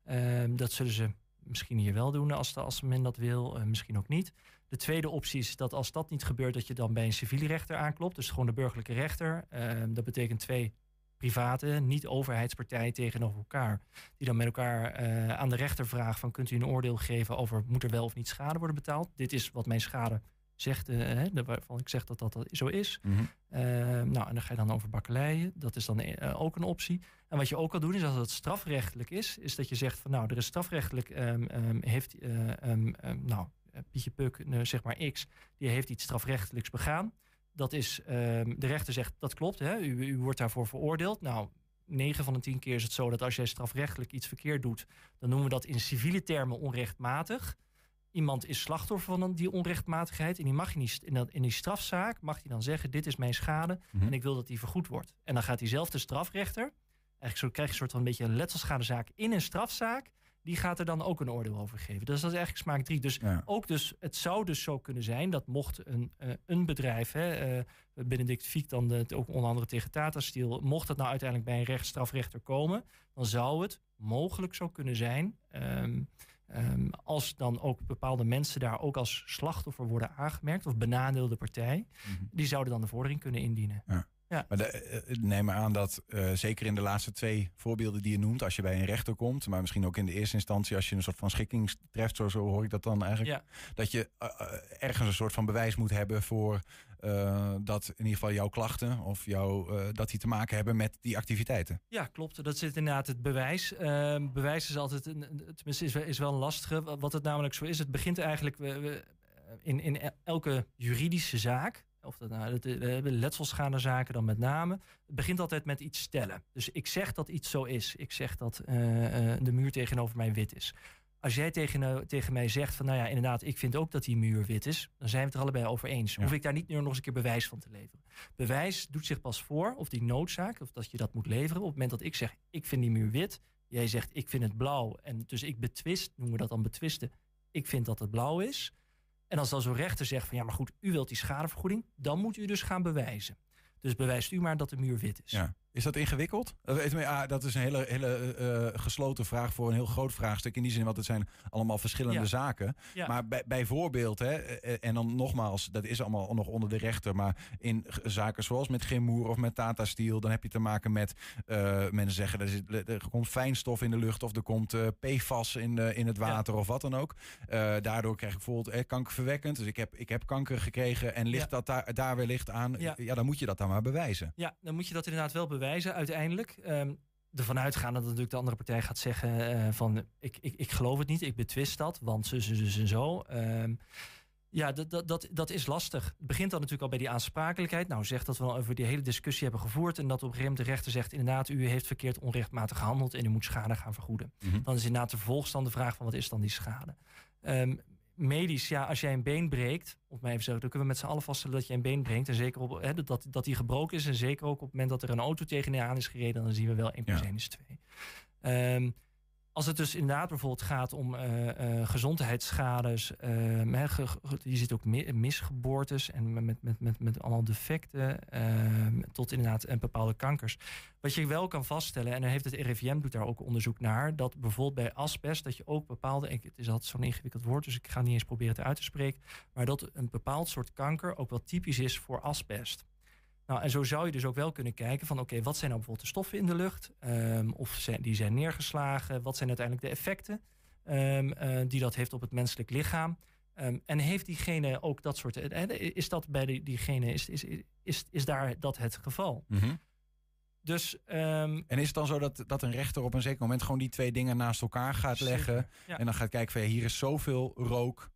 Ehm, dat zullen ze misschien hier wel doen als, als men dat wil, eh, misschien ook niet. De tweede optie is dat als dat niet gebeurt, dat je dan bij een civiele rechter aanklopt. Dus gewoon de burgerlijke rechter. Ehm, dat betekent twee private, niet-overheidspartijen tegenover elkaar. Die dan met elkaar eh, aan de rechter vragen van... kunt u een oordeel geven over moet er wel of niet schade worden betaald? Dit is wat mijn schade zegt, eh, hè, waarvan ik zeg dat dat zo is. Mhm. Eh, nou, en dan ga je dan over bakkeleien. Dat is dan eh, ook een optie. En wat je ook kan doen is als het strafrechtelijk is... is dat je zegt van nou, er is strafrechtelijk... ehm, ehm, heeft, eh, ehm, ehm, nou, Pietje Puk, zeg maar X... die heeft iets strafrechtelijks begaan. Dat is, ehm, de rechter zegt, dat klopt, hè? U, u wordt daarvoor veroordeeld. Nou, 9 van de 10 keer is het zo dat als jij strafrechtelijk iets verkeerd doet... dan noemen we dat in civiele termen onrechtmatig. Iemand is slachtoffer van die onrechtmatigheid... en die mag je niet, in, dat, in die strafzaak mag hij dan zeggen... dit is mijn schade Mhm. en ik wil dat die vergoed wordt. En dan gaat diezelfde strafrechter... eigenlijk zo krijg je een soort van een beetje een letselschadezaak in een strafzaak... die gaat er dan ook een oordeel over geven. Dus dat is eigenlijk smaak 3. Dus Ja. ook dus, het zou dus zo kunnen zijn dat mocht een, eh, een bedrijf, hè, eh, Benedict Fiek dan de, het ook onder andere tegen Tata Steel, mocht het nou uiteindelijk bij een rechtsstrafrechter komen, dan zou het mogelijk zo kunnen zijn, ehm, ehm, als dan ook bepaalde mensen daar ook als slachtoffer worden aangemerkt, of benadeelde partij, Mhm. die zouden dan de vordering kunnen indienen. Maar de, eh, neem maar aan dat eh, zeker in de laatste twee voorbeelden die je noemt, als je bij een rechter komt, maar misschien ook in de eerste instantie als je een soort van schikking treft, zo, zo hoor ik dat dan eigenlijk, Ja. dat je eh, ergens een soort van bewijs moet hebben voor eh, dat in ieder geval jouw klachten of jouw, eh, dat die te maken hebben met die activiteiten. Ja, klopt. Dat zit inderdaad het bewijs. Ehm, bewijs is altijd, een, tenminste is, wel- is wel een lastige. Wat het namelijk zo is, het begint eigenlijk we- in, in elke juridische zaak, of dat nou, de, de, de letselschadezaken dan met name, het begint altijd met iets stellen. Dus ik zeg dat iets zo is. Ik zeg dat eh, de muur tegenover mij wit is. Als jij tegen, eh, tegen mij zegt van, nou ja, inderdaad, ik vind ook dat die muur wit is, dan zijn we het er allebei over eens. Ja. Hoef ik daar niet nu nog eens een keer bewijs van te leveren. Bewijs doet zich pas voor, of die noodzaak, of dat je dat moet leveren, op het moment dat ik zeg, ik vind die muur wit, jij zegt, ik vind het blauw, en dus ik betwist, noemen we dat dan betwisten, ik vind dat het blauw is. En als dan zo'n rechter zegt van, ja, maar goed, u wilt die schadevergoeding, dan moet u dus gaan bewijzen. Dus bewijst u maar dat de muur wit is. Ja. Is dat ingewikkeld? Eh, ah, dat is een hele, hele eh, gesloten vraag voor een heel groot vraagstuk. In die zin, want het zijn allemaal verschillende Ja. zaken. Ja. Maar bij, bijvoorbeeld, hè, eh, en dan nogmaals, dat is allemaal nog onder de rechter. Maar in zaken zoals met Gemoer of met Tata Steel, dan heb je te maken met eh, mensen zeggen er, zit, er komt fijnstof in de lucht of er komt eh, PFAS in, eh, in het water of wat dan ook. Eh, daardoor krijg ik bijvoorbeeld eh, kankerverwekkend. Dus ik heb, ik heb kanker gekregen en ligt dat daar, daar wellicht aan? Ja. Ja. dan moet je dat dan maar bewijzen. Ja, dan moet je dat inderdaad wel bewijzen uiteindelijk. Ehm ervan uitgaan dat natuurlijk de andere partij gaat zeggen eh, van ik, ik, ik geloof het niet, ik betwist dat, want zo, zo en zo. Ehm, Ja, dat, dat, dat, dat is lastig. Het begint dan natuurlijk al bij die aansprakelijkheid. Nou, zegt dat we al over die hele discussie hebben gevoerd. En dat op een gegeven moment de rechter zegt: inderdaad, u heeft verkeerd onrechtmatig gehandeld en u moet schade gaan vergoeden. Mhm. Dan is inderdaad de vervolgstand de vraag van wat is dan die schade? Ehm, medisch, ja, als jij een been breekt, of mij even zeggen, dan kunnen we met z'n allen vaststellen dat je een been breekt. En zeker op, hè, dat, dat die gebroken is. En zeker ook op het moment dat er een auto tegen je aan is gereden, dan zien we wel 1 plus Ja. 1 is 2. Ehm, als het dus inderdaad bijvoorbeeld gaat om eh, eh, gezondheidsschades, ge- je ziet ook mi- misgeboortes en met, met, met, met allemaal defecten, ehm, tot inderdaad en bepaalde kankers. Wat je wel kan vaststellen, en heeft het RIVM doet daar ook onderzoek naar, dat bijvoorbeeld bij asbest, dat je ook bepaalde, het is altijd zo'n ingewikkeld woord, dus ik ga niet eens proberen het uit te spreken, maar dat een bepaald soort kanker ook wel typisch is voor asbest. Nou, en zo zou je dus ook wel kunnen kijken van oké, wat zijn nou bijvoorbeeld de stoffen in de lucht? Ehm, of zijn, die zijn neergeslagen? Wat zijn uiteindelijk de effecten ehm, eh, die dat heeft op het menselijk lichaam? Ehm, en heeft diegene ook dat soort... eh, is dat bij die, diegene, is, is, is, is daar dat het geval? Mhm. Dus En is het dan zo dat, dat een rechter op een zeker moment gewoon die twee dingen naast elkaar gaat leggen? Ja. En dan gaat kijken van ja, hier is zoveel rook.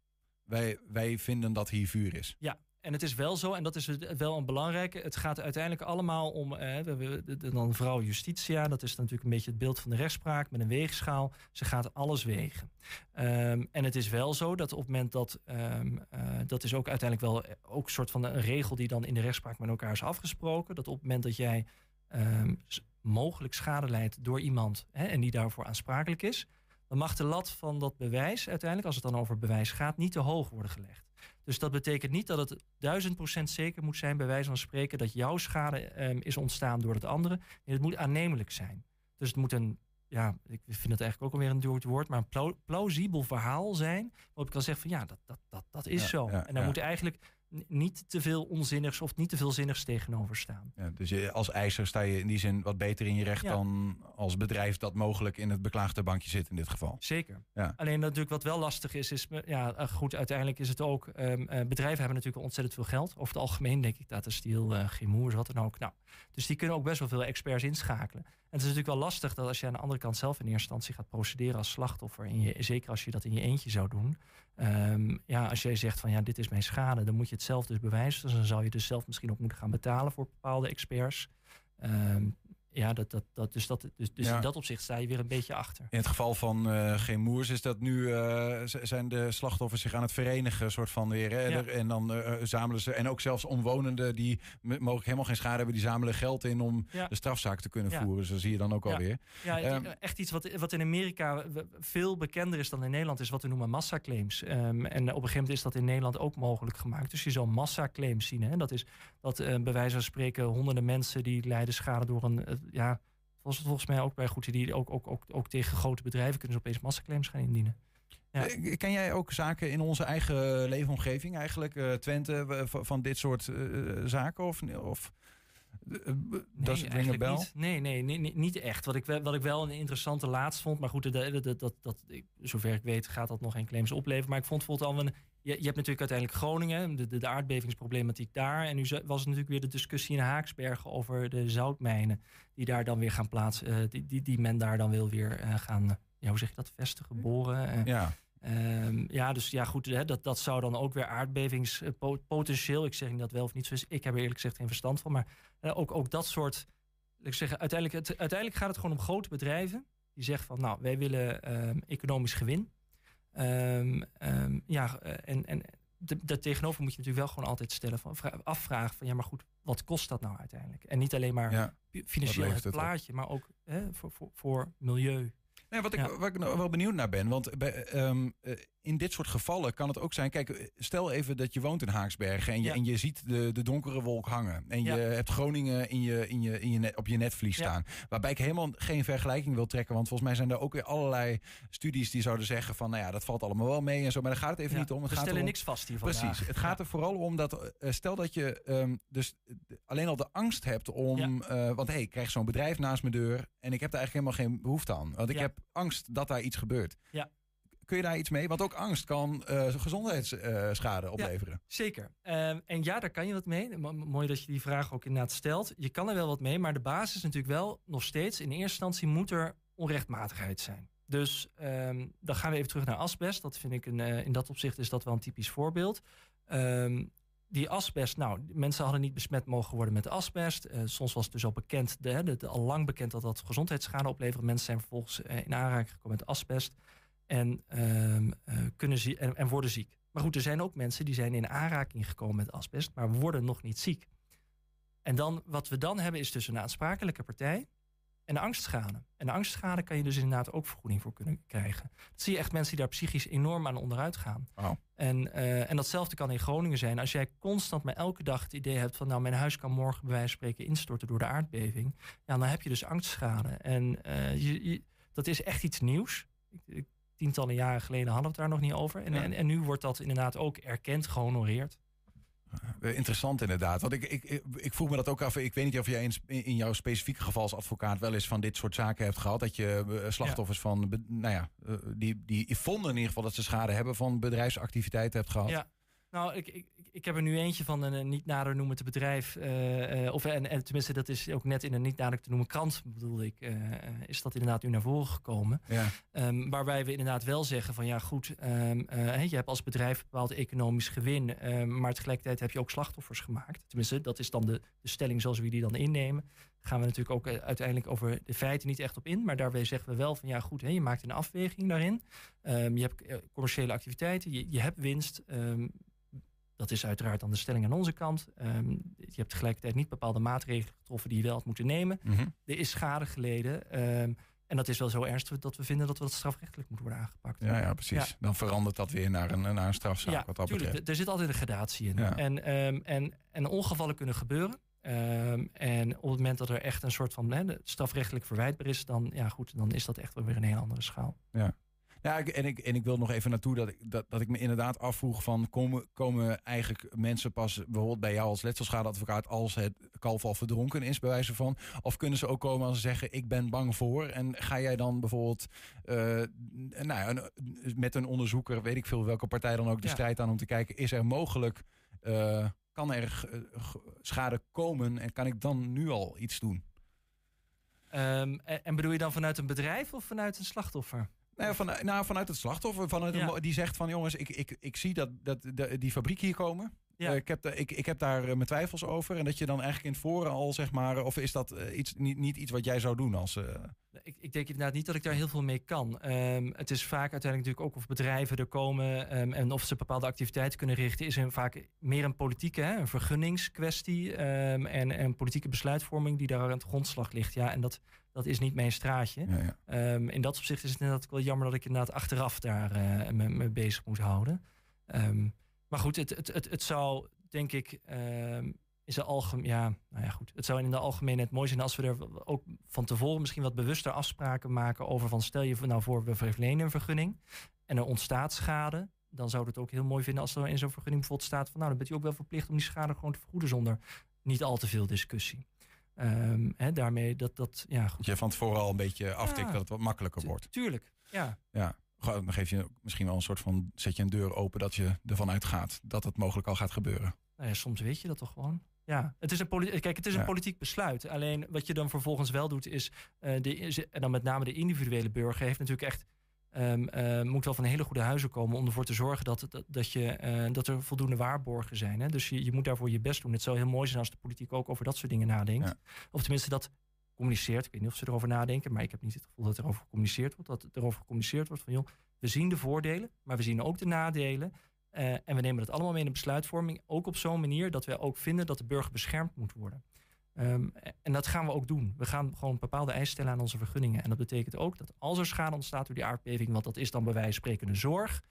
Wij, wij vinden dat hier vuur is. Ja, en het is wel zo, en dat is wel een belangrijke. Het gaat uiteindelijk allemaal om. Eh, we hebben dan vrouw Justitia, dat is natuurlijk een beetje het beeld van de rechtspraak met een weegschaal. Ze gaat alles wegen. Ehm, en het is wel zo dat op het moment dat. ehm, eh, dat is ook uiteindelijk wel ook een soort van een regel die dan in de rechtspraak met elkaar is afgesproken. Dat op het moment dat jij ehm, mogelijk schade leidt door iemand hè, en die daarvoor aansprakelijk is. Dan mag de lat van dat bewijs uiteindelijk, als het dan over bewijs gaat, niet te hoog worden gelegd. Dus dat betekent niet dat het duizend procent zeker moet zijn, bij wijze van spreken, dat jouw schade ehm, is ontstaan door het andere. Het moet aannemelijk zijn. Dus het moet een, ja, ik vind het eigenlijk ook alweer een duur woord, maar een plau- plausibel verhaal zijn. Waarop ik kan zeggen van ja, dat, dat, dat, dat is Ja, zo. ja, en ja. moet eigenlijk niet te veel onzinnigs of niet te veel zinnigs tegenover staan. Ja, dus je, als eiser sta je in die zin wat beter in je recht Ja. dan als bedrijf dat mogelijk in het beklaagde bankje zit in dit geval. Zeker. Ja. Alleen natuurlijk wat wel lastig is, is ja, eh, goed, uiteindelijk is het ook. ehm, eh, bedrijven hebben natuurlijk ontzettend veel geld. Over het algemeen denk ik Tata Steel, eh Chemours, wat dan ook. Nou, dus die kunnen ook best wel veel experts inschakelen. En het is natuurlijk wel lastig dat als je aan de andere kant zelf in eerste instantie gaat procederen als slachtoffer, en je, zeker als je dat in je eentje zou doen. Ehm, ja, als jij zegt van ja, dit is mijn schade, dan moet je het zelf dus bewijzen. Dus dan zou je dus zelf misschien ook moeten gaan betalen voor bepaalde experts. Ehm, ja, dat, dat, dat, dus, dat, dus, dus Ja. in dat opzicht sta je weer een beetje achter. In het geval van eh geen moers is dat nu eh, zijn de slachtoffers zich aan het verenigen, soort van weer. Hè? Ja. En dan eh, zamelen ze. En ook zelfs omwonenden die mogelijk helemaal geen schade hebben, die zamelen geld in om Ja. de strafzaak te kunnen voeren. Zo zie je dan ook alweer. Ja, Ehm, echt iets wat, wat in Amerika veel bekender is dan in Nederland, is wat we noemen massaclaims. Ehm, en op een gegeven moment is dat in Nederland ook mogelijk gemaakt. Dus je zal massaclaims zien. Hè? Dat is dat bij wijze van spreken honderden mensen die lijden schade door een. Eh, ja, was het volgens mij ook bij goed die ook, ook, ook, ook tegen grote bedrijven kunnen ze opeens massaclaims gaan indienen. Ja. Eh, Ken jij ook zaken in onze eigen leefomgeving eigenlijk? eh, Twente, v- van dit soort eh, zaken? Of, of eh, eh, a eigenlijk bell? Niet. Nee, nee, nee, nee, niet echt. Wat ik, wel, wat ik wel een interessante laatst vond, maar goed, dat, dat, dat, dat, zover ik weet gaat dat nog geen claims opleveren. Maar ik vond bijvoorbeeld al een. Je, je hebt natuurlijk uiteindelijk Groningen, de, de, de aardbevingsproblematiek daar. En nu was het natuurlijk weer de discussie in Haaksbergen over de zoutmijnen. Die daar dan weer gaan plaatsen. eh, die, die, die men daar dan wil weer eh, gaan, eh, ja, hoe zeg je dat, vestigen, boren. Ja. Ehm, ja, dus ja, goed, hè, dat, dat zou dan ook weer aardbevingspotentieel. Ik zeg niet dat wel of niet zo is. Ik heb er eerlijk gezegd geen verstand van. Maar ook, ook dat soort. Ik zeg, uiteindelijk, het, uiteindelijk gaat het gewoon om grote bedrijven. Die zeggen van, nou, wij willen ehm, economisch gewin. Ehm, ehm, ja, eh, en, en daartegenover moet je natuurlijk wel gewoon altijd stellen van, vra- afvragen van, ja, maar goed, wat kost dat nou uiteindelijk? En niet alleen maar Ja. financieel het op? plaatje, maar ook hè, voor, voor, voor milieu. Nee, wat ik, Ja. waar ik nou wel benieuwd naar ben, want bij, ehm, eh, in dit soort gevallen kan het ook zijn. Kijk, stel even dat je woont in Haaksbergen en je, Ja. en je ziet de, de donkere wolk hangen. En je Ja. hebt Groningen in je, in je, in je net, op je netvlies staan. Waarbij ik helemaal geen vergelijking wil trekken. Want volgens mij zijn er ook weer allerlei studies die zouden zeggen van, nou ja, dat valt allemaal wel mee en zo. Maar daar gaat het even niet om. Het we gaat stellen niks vast hier vandaag. Precies. Het gaat er vooral om dat, eh, stel dat je ehm, dus alleen al de angst hebt om, eh, want hé, hey, ik krijg zo'n bedrijf naast mijn deur en ik heb daar eigenlijk helemaal geen behoefte aan. Want ik Ja. Heb angst dat daar iets gebeurt. Ja. Kun je daar iets mee? Want ook angst kan eh, gezondheidsschade opleveren. Zeker. Ehm, en ja, daar kan je wat mee. Mo- Mooi dat je die vraag ook inderdaad stelt. Je kan er wel wat mee, maar de basis is natuurlijk wel nog steeds... in eerste instantie moet er onrechtmatigheid zijn. Dus ehm, dan gaan we even terug naar asbest. Dat vind ik een, eh, in dat opzicht is dat wel een typisch voorbeeld. Ehm, die asbest, nou, mensen hadden niet besmet mogen worden met asbest. Eh, soms was het dus al bekend, de, al lang bekend dat dat gezondheidsschade oplevert. Mensen zijn vervolgens eh, in aanraking gekomen met asbest en, ehm, eh, kunnen zie en worden ziek. Maar goed, er zijn ook mensen die zijn in aanraking gekomen met asbest, maar worden nog niet ziek. En dan, wat we dan hebben is dus een aansprakelijke partij en de angstschade. En de angstschade kan je dus inderdaad ook vergoeding voor kunnen krijgen. Dat zie je echt mensen die daar psychisch enorm aan onderuit gaan. En, eh, en datzelfde kan in Groningen zijn. Als jij constant maar elke dag het idee hebt van... nou, mijn huis kan morgen bij wijze van spreken instorten door de aardbeving... ja, dan heb je dus angstschade. En eh, je, je- dat is echt iets nieuws. Tientallen jaren geleden hadden we het daar nog niet over. En, Ja. en, en nu wordt dat inderdaad ook erkend, gehonoreerd. Eh, Interessant inderdaad. Want ik, ik, ik, vroeg me dat ook af. Ik weet niet of jij in, in jouw specifieke geval als advocaat wel eens van dit soort zaken hebt gehad. Dat je eh, slachtoffers van, nou ja, eh, die, die vonden in ieder geval dat ze schade hebben van bedrijfsactiviteiten hebt gehad. Ja. Nou, ik, ik, ik heb er nu eentje van een niet nader noemen te bedrijf. eh, eh, of, en, en tenminste, dat is ook net in een niet nader te noemen krant, bedoel ik. eh, is dat inderdaad nu naar voren gekomen. Ja. Ehm, waarbij we inderdaad wel zeggen van ja goed, ehm, eh, je hebt als bedrijf bepaald economisch gewin. ehm, maar tegelijkertijd heb je ook slachtoffers gemaakt. Tenminste, dat is dan de, de stelling zoals we die dan innemen. Gaan we natuurlijk ook eh, uiteindelijk over de feiten niet echt op in. Maar daarbij zeggen we wel van ja goed, hè, je maakt een afweging daarin. Ehm, je hebt eh, commerciële activiteiten, je, je hebt winst. Ehm, dat is uiteraard dan de stelling aan onze kant. Ehm, je hebt tegelijkertijd niet bepaalde maatregelen getroffen die je wel had moeten nemen. Mhm. Er is schade geleden. en dat is wel zo ernstig dat we vinden dat we dat strafrechtelijk moet worden aangepakt. Ja, ja, precies. Ja. Dan verandert dat weer naar een, naar een strafzaak Ja, wat dat tuurlijk. betreft. Er zit altijd een gradatie in. Ja. En, en, en ongevallen kunnen gebeuren. Ehm, en op het moment dat er echt een soort van strafrechtelijk verwijtbaar is, dan, ja, goed, dan is dat echt wel weer een heel andere schaal. Ja, ik- en ik, en ik wil nog even naartoe dat ik, dat, dat ik me inderdaad afvroeg van komen, komen eigenlijk mensen pas bijvoorbeeld bij jou als letselschadeadvocaat als het kalf al verdronken is bij wijze van of kunnen ze ook komen als ze zeggen ik ben bang voor en ga jij dan bijvoorbeeld eh, nou ja, een- met een onderzoeker weet ik veel welke partij dan ook de Ja. strijd aan om te kijken is er mogelijk eh, kan er eh, schade komen en kan ik dan nu al iets doen? Ehm, en, en bedoel je dan vanuit een bedrijf of vanuit een slachtoffer? Nou, van, nou, vanuit het slachtoffer, vanuit een Ja. die zegt van jongens, ik, ik, ik zie dat, dat de- die fabriek hier komen. Ja. Eh, ik, heb ik, ik heb daar eh, mijn twijfels over. En dat je dan eigenlijk in het voren al zeg maar, of is dat eh, iets, niet, niet iets wat jij zou doen als. Ik, ik denk inderdaad niet dat ik daar heel veel mee kan. Ehm, het is vaak uiteindelijk natuurlijk ook of bedrijven er komen ehm, en of ze bepaalde activiteiten kunnen richten, is een vaak meer een politieke, hè, een vergunningskwestie ehm, en een politieke besluitvorming die daar aan het grondslag ligt. Ja, en dat, dat is niet mijn straatje. ja, ja. In dat opzicht is het inderdaad wel jammer dat ik inderdaad achteraf daar eh, me, me bezig moet houden. Maar goed, het, het, het, het zou denk ik ehm in zijn algemeen, ja, nou ja goed. Het zou in de algemeenheid mooi zijn als we er ook van tevoren misschien wat bewuster afspraken maken over van stel je nou voor we verlenen een vergunning en er ontstaat schade. Dan zou het ook heel mooi vinden als er in zo'n vergunning bijvoorbeeld staat van nou dan bent u ook wel verplicht om die schade gewoon te vergoeden zonder niet al te veel discussie. Ehm, hè, daarmee dat, dat, ja goed. Je van tevoren al een beetje aftikt Ja. dat het wat makkelijker wordt. Tuurlijk, ja. Ja. Dan geef je misschien wel een soort van. Zet je een deur open dat je ervan uitgaat dat het mogelijk al gaat gebeuren. Nou ja, soms weet je dat toch gewoon. Ja, het is een, poli- kijk, het is een Ja. politiek besluit. Alleen wat je dan vervolgens wel doet, is, eh, de, en dan met name de individuele burger, heeft natuurlijk echt. ehm, eh, moet wel van hele goede huizen komen om ervoor te zorgen dat, dat, dat, je, eh, dat er voldoende waarborgen zijn. Hè? Dus je, je moet daarvoor je best doen. Het zou heel mooi zijn als de politiek ook over dat soort dingen nadenkt. Ja. Of tenminste dat communiceert. Ik weet niet of ze erover nadenken, maar ik heb niet het gevoel dat erover gecommuniceerd wordt. Dat erover gecommuniceerd wordt van joh, we zien de voordelen, maar we zien ook de nadelen. Eh, en we nemen dat allemaal mee in de besluitvorming. Ook op zo'n manier dat we ook vinden dat de burger beschermd moet worden. Ehm, en dat gaan we ook doen. We gaan gewoon bepaalde eisen stellen aan onze vergunningen. En dat betekent ook dat als er schade ontstaat door die aardbeving, want dat is dan bij wijze van spreken zorg,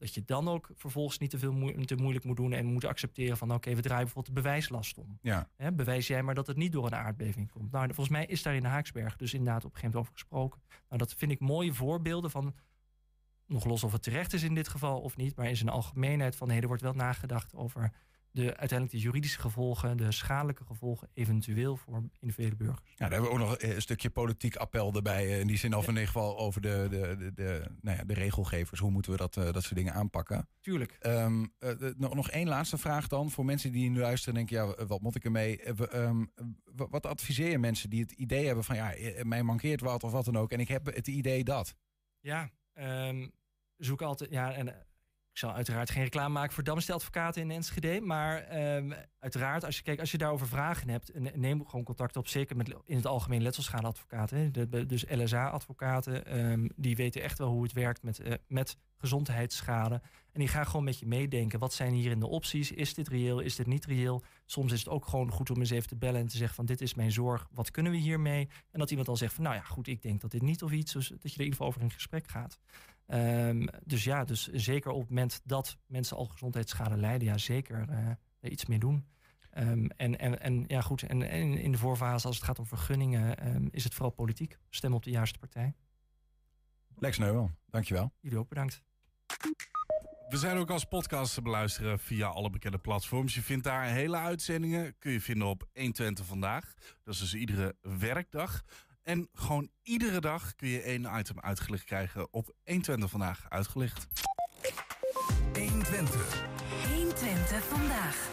dat je dan ook vervolgens niet te veel moe- te moeilijk moet doen en moet accepteren van oké, we draaien bijvoorbeeld de bewijslast om. Ja. Bewijs jij maar dat het niet door een aardbeving komt. Nou, volgens mij is daar in de Haaksberg dus inderdaad op een gegeven moment over gesproken. Nou, dat vind ik mooie voorbeelden van, nog los of het terecht is in dit geval of niet, maar in zijn algemeenheid van nee, er wordt wel nagedacht over de, uiteindelijk de juridische gevolgen, de schadelijke gevolgen, eventueel voor individuele burgers. Ja, daar hebben we ook nog een stukje politiek appel erbij. eh, In die zin, of in ieder geval over de, de, de, de, nou ja, de regelgevers. Hoe moeten we dat, eh, dat soort dingen aanpakken? Tuurlijk. Eh, de- nog, nog één laatste vraag dan. Voor mensen die nu luisteren en denken, ja, eh, wat moet ik ermee? Eh, w- wat adviseer je mensen die het idee hebben van, ja, eh, mij mankeert wat of wat dan ook. En ik heb het idee dat. Ja, ehm, zoek altijd. Ja, en eh, zal uiteraard geen reclame maken voor Damste Advocaten in Enschede. Maar ehm, uiteraard, als je, kijk, als je daarover vragen hebt, ne- neem gewoon contact op. Zeker met in het algemeen letselschadeadvocaten. dus LSA-advocaten. ehm, die weten echt wel hoe het werkt met, eh, met gezondheidsschade. En die gaan gewoon met je meedenken. Wat zijn hierin de opties? Is dit reëel? Is dit niet reëel? Soms is het ook gewoon goed om eens even te bellen en te zeggen van dit is mijn zorg. Wat kunnen we hiermee? En dat iemand dan zegt van nou ja goed, ik denk dat dit niet of iets. Dus dat je er in ieder geval over in gesprek gaat. Ehm, dus ja, dus zeker op het moment dat mensen al gezondheidsschade lijden, ja zeker eh, er iets mee doen. Ehm, en, en, en ja goed, en, en in de voorfase als het gaat om vergunningen ehm, is het vooral politiek. Stem op de juiste partij. Lex Neuwel, dankjewel. Jullie ook bedankt. We zijn ook als podcast te beluisteren via alle bekende platforms. Je vindt daar hele uitzendingen. Kun je vinden op 120 vandaag. Dat is dus iedere werkdag. En gewoon iedere dag kun je één item uitgelicht krijgen op 120 vandaag uitgelicht. 120. 120 vandaag.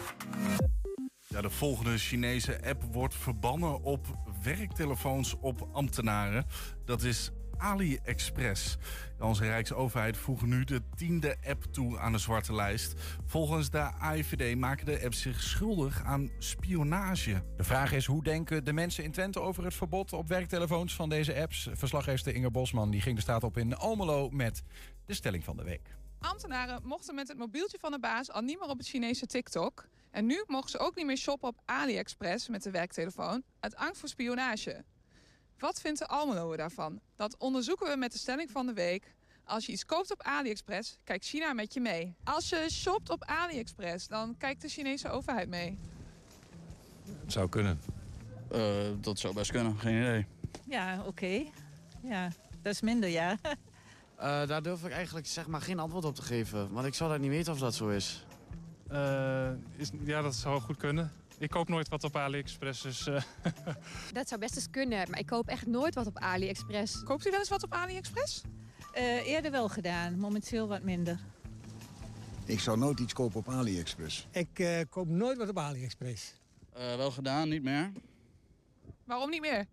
Ja, de volgende Chinese app wordt verbannen op werktelefoons op ambtenaren. Dat is AliExpress. Onze Rijksoverheid voegt nu de tiende app toe aan de zwarte lijst. Volgens de AIVD maken de apps zich schuldig aan spionage. De vraag is, hoe denken de mensen in Twente over het verbod op werktelefoons van deze apps? Verslaggever Inge Bosman die ging de straat op in Almelo met de stelling van de week. Ambtenaren mochten met het mobieltje van de baas al niet meer op het Chinese TikTok. En nu mogen ze ook niet meer shoppen op AliExpress met de werktelefoon uit angst voor spionage. Wat vindt de Almeloer daarvan? Dat onderzoeken we met de stelling van de week. Als je iets koopt op AliExpress, kijkt China met je mee. Als je shopt op AliExpress, dan kijkt de Chinese overheid mee. Het zou kunnen. dat zou best kunnen, geen idee. Ja, oké. Ja, dat is minder, ja. Eh, daar durf ik eigenlijk zeg maar, geen antwoord op te geven. Want ik zou dat niet weten of dat zo is. Eh, is, ja, dat zou goed kunnen. Ik koop nooit wat op AliExpress, dus... eh, Dat zou best eens kunnen, maar ik koop echt nooit wat op AliExpress. Koopt u wel eens wat op AliExpress? Eh, eerder wel gedaan, momenteel wat minder. Ik zou nooit iets kopen op AliExpress. Ik eh, koop nooit wat op AliExpress. Eh, wel gedaan, niet meer. Waarom niet meer?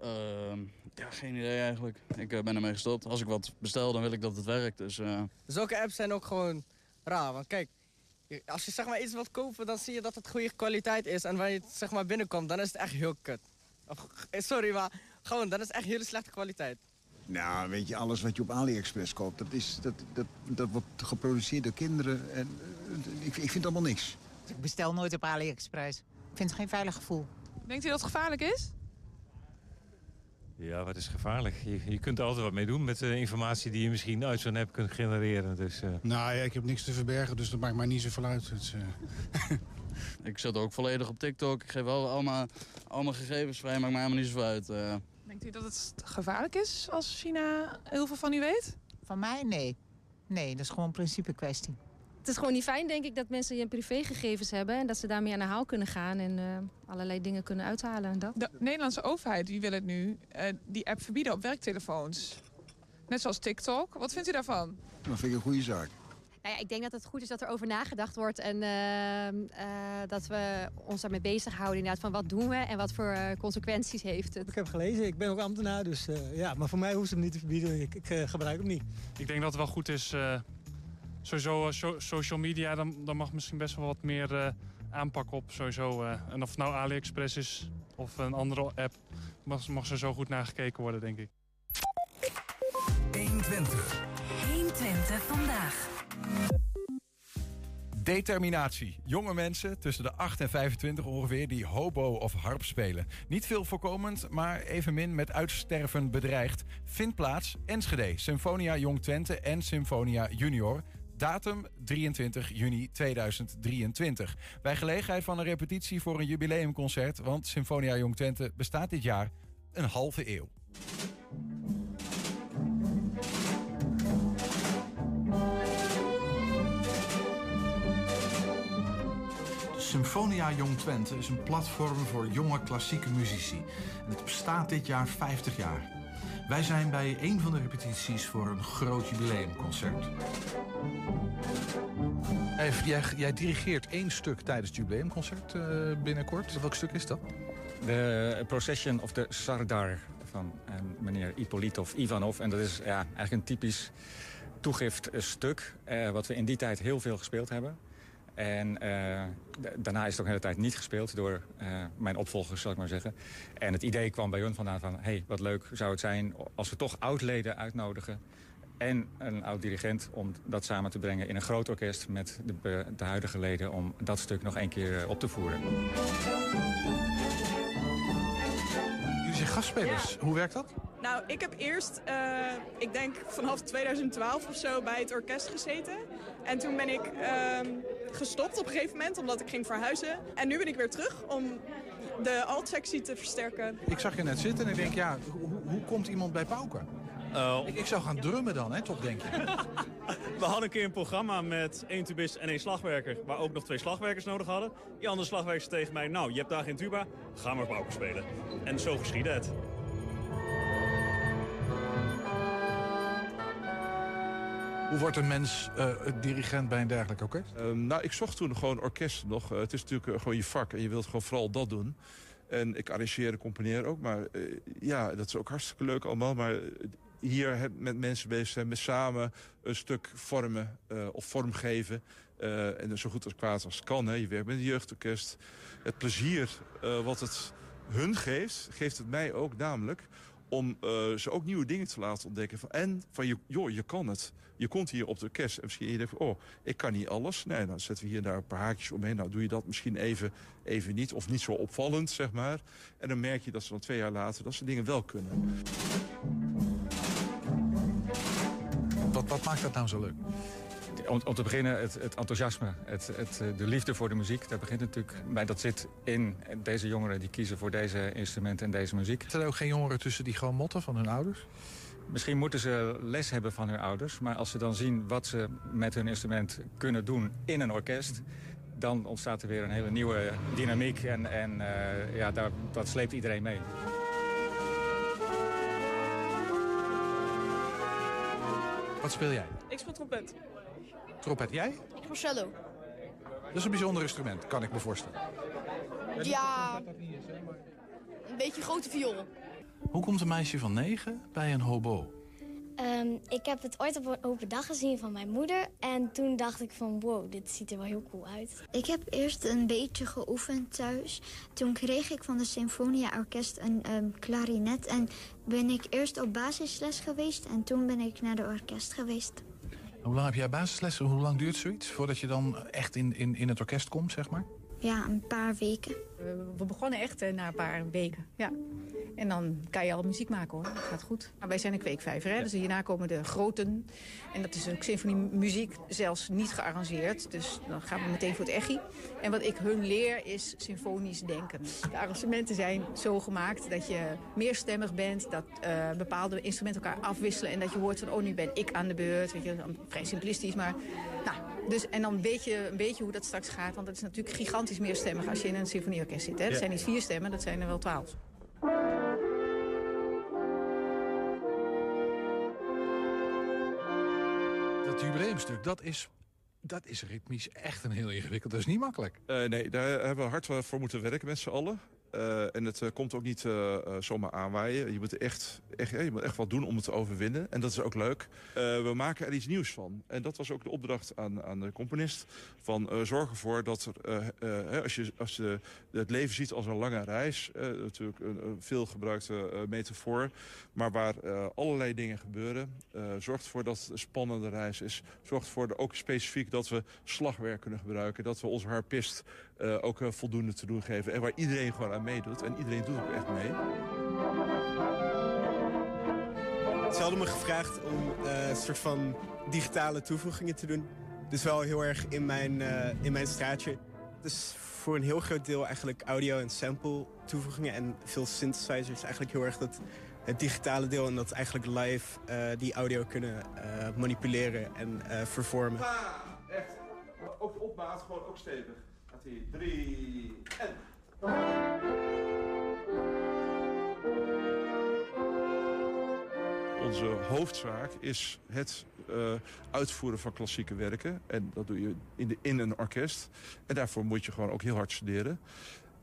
Ehm, ja, geen idee eigenlijk. Ik ben ermee gestopt. Als ik wat bestel, dan wil ik dat het werkt. Dus, eh, Zulke apps zijn ook gewoon raar. Want kijk, als je zeg maar iets wilt kopen, dan zie je dat het goede kwaliteit is. En wanneer je het zeg maar binnenkomt, dan is het echt heel kut. Of, eh, sorry, maar gewoon, dan is het echt hele slechte kwaliteit. Nou, weet je, alles wat je op AliExpress koopt, dat, is, dat, dat, dat wordt geproduceerd door kinderen. En eh, ik, ik vind allemaal niks. Ik bestel nooit op AliExpress. Ik vind het geen veilig gevoel. Denkt u dat het gevaarlijk is? Ja, wat is gevaarlijk? Je, je kunt er altijd wat mee doen met de informatie die je misschien uit zo'n app kunt genereren. Dus, eh, Nou ja, ik heb niks te verbergen, dus dat maakt mij niet zoveel uit. Eh, Ik zet ook volledig op TikTok. Ik geef wel allemaal, allemaal gegevens vrij, maakt mij helemaal niet zoveel uit. eh. Denkt u dat het gevaarlijk is als China heel veel van u weet? Van mij? Nee. Nee, dat is gewoon een principe kwestie. Het is gewoon niet fijn, denk ik, dat mensen je privégegevens hebben... en dat ze daarmee aan de haal kunnen gaan en eh, allerlei dingen kunnen uithalen. En dat. De Nederlandse overheid die wil het nu, eh, die app verbieden op werktelefoons. Net zoals TikTok. Wat vindt u daarvan? Dat vind ik een goede zaak. Nou ja, ik denk dat het goed is dat er over nagedacht wordt... en eh, eh, dat we ons daarmee bezighouden inderdaad van wat doen we... en wat voor consequenties heeft het. Ik heb gelezen, ik ben ook ambtenaar, dus eh, ja, maar voor mij hoeft ze hem niet te verbieden. Ik, ik gebruik hem niet. ik denk dat het wel goed is. Sowieso eh, so- social media, dan, dan mag misschien best wel wat meer eh, aanpak op. Sowieso. eh. en of het nou AliExpress is of een andere app, mag, mag er zo goed naar gekeken worden, denk ik. 120. 120 vandaag. Determinatie. Jonge mensen tussen de 8 en 25 ongeveer die hobo of harp spelen. Niet veel voorkomend, maar evenmin met uitsterven bedreigd. Vindt plaats Enschede, Symfonia Jong Twente en Symfonia Junior. Datum 23 juni 2023. Bij gelegenheid van een repetitie voor een jubileumconcert, want Symfonia Jong Twente bestaat dit jaar een halve eeuw. Symfonia Jong Twente is een platform voor jonge klassieke muzici. En het bestaat dit jaar 50 jaar. Wij zijn bij een van de repetities voor een groot jubileumconcert. Jij, jij dirigeert één stuk tijdens het jubileumconcert eh, binnenkort. Welk stuk is dat? De Procession of the Sardar van een meneer Ipolitov Ivanov. En dat is ja, eigenlijk een typisch toegiftstuk... Uh, wat we in die tijd heel veel gespeeld hebben. En uh, daarna is het ook de hele tijd niet gespeeld door uh, mijn opvolgers, zal ik maar zeggen. En het idee kwam bij hun vandaan van... hé, hey, wat leuk zou het zijn als we toch oud-leden uitnodigen... en een oud-dirigent om dat samen te brengen in een groot orkest... met de, de huidige leden om dat stuk nog één keer op te voeren. Jullie zijn gastspelers. Ja. Hoe werkt dat? Nou, ik heb eerst, uh, ik denk vanaf 2012 of zo, bij het orkest gezeten. En toen ben ik uh, gestopt op een gegeven moment, omdat ik ging verhuizen. En nu ben ik weer terug om de alt-sectie te versterken. Ik zag je net zitten en ik denk, ja, hoe, hoe komt iemand bij Pauker? Uh, ik, ik, zou gaan drummen dan, hè, toch denk je? We hadden een keer een programma met één tubist en één slagwerker... waar ook nog twee slagwerkers nodig hadden. Die andere slagwerkers tegen mij, nou, je hebt daar geen tuba, ga maar Pauker spelen. En zo geschiedde het. Hoe wordt een mens uh, dirigent bij een dergelijk orkest? Uh, nou, ik zocht toen gewoon orkest nog. Uh, het is natuurlijk uh, gewoon je vak en je wilt gewoon vooral dat doen. En ik arrangeer en componeer ook. Maar ja, dat is ook hartstikke leuk allemaal. Maar hier met mensen bezig zijn, met samen een stuk vormen of vormgeven. en zo goed als kwaad als kan. Hè. Je werkt met een jeugdorkest. Het plezier wat het hun geeft, geeft het mij ook namelijk om ze ook nieuwe dingen te laten ontdekken. Van, en van, joh, je kan het. Je komt hier op het orkest en misschien je denkt van, oh, ik kan niet alles. Nee, dan zetten we hier daar een paar haakjes omheen. Nou, doe je dat misschien even, even niet of niet zo opvallend, zeg maar. En dan merk je dat ze dan twee jaar later dat ze dingen wel kunnen. Wat, wat maakt dat nou zo leuk? Om, om, te beginnen het, het enthousiasme, het, het, de liefde voor de muziek. Dat begint natuurlijk bij dat zit in deze jongeren die kiezen voor deze instrumenten en deze muziek. Zijn er ook geen jongeren tussen die gewoon motten van hun ouders? Misschien moeten ze les hebben van hun ouders. Maar als ze dan zien wat ze met hun instrument kunnen doen in een orkest... dan ontstaat er weer een hele nieuwe dynamiek. En, en uh, ja, daar, dat sleept iedereen mee. Wat speel jij? Ik speel trompet. Trompet, jij? Ik speel cello. Dat is een bijzonder instrument, kan ik me voorstellen. Ja, een beetje grote viool. Hoe komt een meisje van negen bij een hobo? Um, ik heb het ooit op een open dag gezien van mijn moeder. En toen dacht ik van wow, dit ziet er wel heel cool uit. Ik heb eerst een beetje geoefend thuis. Toen kreeg ik van de Symfonia Orkest een um, klarinet. En ben ik eerst op basisles geweest en toen ben ik naar de orkest geweest. Hoe lang heb jij basislessen? Hoe lang duurt zoiets voordat je dan echt in, in, in het orkest komt, zeg maar? Ja, een paar weken. We begonnen echt na een paar weken, ja. En dan kan je al muziek maken hoor, dat gaat goed. Maar wij zijn een kweekvijver, hè? dus hierna komen de groten. En dat is ook symfoniemuziek, zelfs niet gearrangeerd. Dus dan gaan we meteen voor het echi. En wat ik hun leer is symfonisch denken. De arrangementen zijn zo gemaakt dat je meerstemmig bent. Dat uh, bepaalde instrumenten elkaar afwisselen. En dat je hoort van, oh nu ben ik aan de beurt. Weet je, vrij simplistisch, maar... Nou, dus, en dan weet je een beetje hoe dat straks gaat. Want het is natuurlijk gigantisch meerstemmig als je in een symfonieorkest zit. Hè? Dat ja. zijn niet vier stemmen, dat zijn er wel twaalf. Dat jubileumstuk, dat is, dat is ritmisch echt een heel ingewikkeld. Dat is niet makkelijk. Uh, nee, daar hebben we hard voor moeten werken met z'n allen. Uh, en het uh, komt ook niet uh, zomaar aanwaaien. Je moet, echt, echt, je moet echt wat doen om het te overwinnen. En dat is ook leuk. we maken er iets nieuws van. En dat was ook de opdracht aan, aan de componist. Van zorg ervoor dat er, als, je, als je het leven ziet als een lange reis... natuurlijk een, een veel gebruikte metafoor... maar waar allerlei dingen gebeuren... zorg ervoor dat het een spannende reis is. Zorg ervoor ook specifiek dat we slagwerk kunnen gebruiken. Dat we onze harpist ook voldoende te doen geven. En waar iedereen gewoon aan meedoet. En iedereen doet ook echt mee. Ze hadden me gevraagd om uh, een soort van digitale toevoegingen te doen. Dus wel heel erg in mijn, uh, in mijn straatje. Dus voor een heel groot deel eigenlijk audio- en sample toevoegingen... en veel synthesizers. Eigenlijk heel erg dat, het digitale deel... en dat eigenlijk live uh, die audio kunnen manipuleren en vervormen. Ah, echt. Ook de opmaat gewoon ook stevig. En... Onze hoofdzaak is het uh, uitvoeren van klassieke werken. En dat doe je in, in een orkest. En daarvoor moet je gewoon ook heel hard studeren.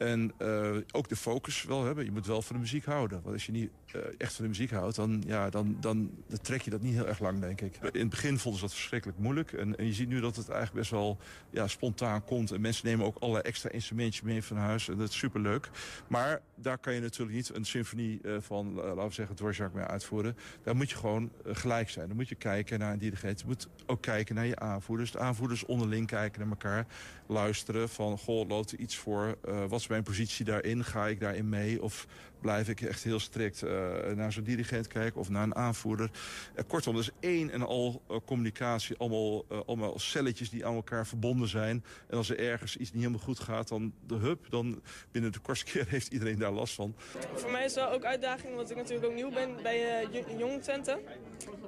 En eh, ook de focus wel hebben. Je moet wel van de muziek houden. Want als je niet eh, echt van de muziek houdt, dan, ja, dan, dan, dan trek je dat niet heel erg lang, denk ik. In het begin vonden ze dat verschrikkelijk moeilijk. En, en je ziet nu dat het eigenlijk best wel ja, spontaan komt. En mensen nemen ook allerlei extra instrumentjes mee van huis. En dat is superleuk. Maar daar kan je natuurlijk niet een symfonie uh, van, laten we zeggen, Dvorak mee uitvoeren. Daar moet je gewoon gelijk zijn. Dan moet je kijken naar een dirigent. Je moet ook kijken naar je aanvoerders. De aanvoerders onderling kijken naar elkaar. Luisteren van, goh, loopt er iets voor? wat is mijn positie daarin? Ga ik daarin mee? Of blijf ik echt heel strikt uh, naar zo'n dirigent kijken of naar een aanvoerder? Uh, kortom, dus één en al uh, communicatie, allemaal, allemaal celletjes die aan elkaar verbonden zijn. En als er ergens iets niet helemaal goed gaat, dan de hub, dan binnen de kortste keer heeft iedereen daar last van. Voor mij is het wel ook uitdaging, want ik natuurlijk ook nieuw ben bij Jong Twente.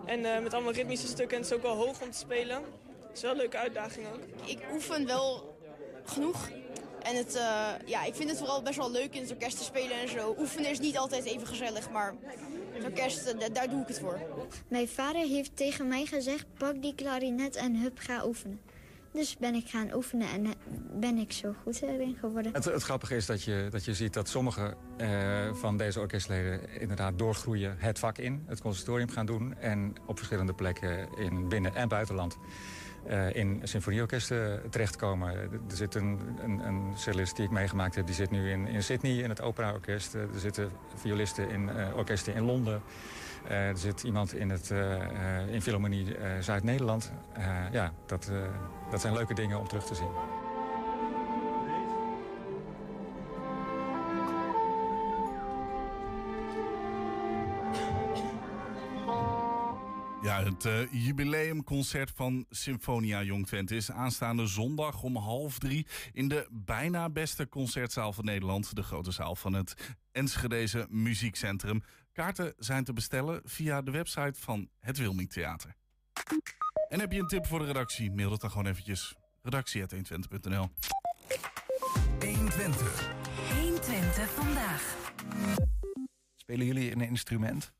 En met allemaal ritmische stukken en het is ook wel hoog om te spelen. Het is wel een leuke uitdaging ook. Ik oefen wel genoeg en het, uh, ja, ik vind het vooral best wel leuk in het orkest te spelen en zo. Oefenen is niet altijd even gezellig, maar het orkest, uh, daar doe ik het voor. Mijn vader heeft tegen mij gezegd, pak die klarinet en hup, ga oefenen. Dus ben ik gaan oefenen en ben ik zo goed erin geworden. Het, het grappige is dat je, dat je ziet dat sommige uh, van deze orkestleden inderdaad doorgroeien het vak in. Het conservatorium gaan doen en op verschillende plekken in binnen- en buitenland uh, in symfonieorkesten terechtkomen. Er zit een, een, een cellist die ik meegemaakt heb, die zit nu in, in Sydney in het operaorkest. er zitten violisten in orkesten in Londen. Er zit iemand in, het, in Philharmonie Zuid-Nederland. ja, dat, dat zijn leuke dingen om terug te zien. Ja, het uh, jubileumconcert van Symfonia Jong Twente is aanstaande zondag om half drie in de bijna beste concertzaal van Nederland, de grote zaal van het Enschedeze Muziekcentrum. Kaarten zijn te bestellen via de website van het Wilming Theater. En heb je een tip voor de redactie? Mail dat dan gewoon eventjes. redactie.120.nl 120. 120 vandaag. Spelen jullie een instrument?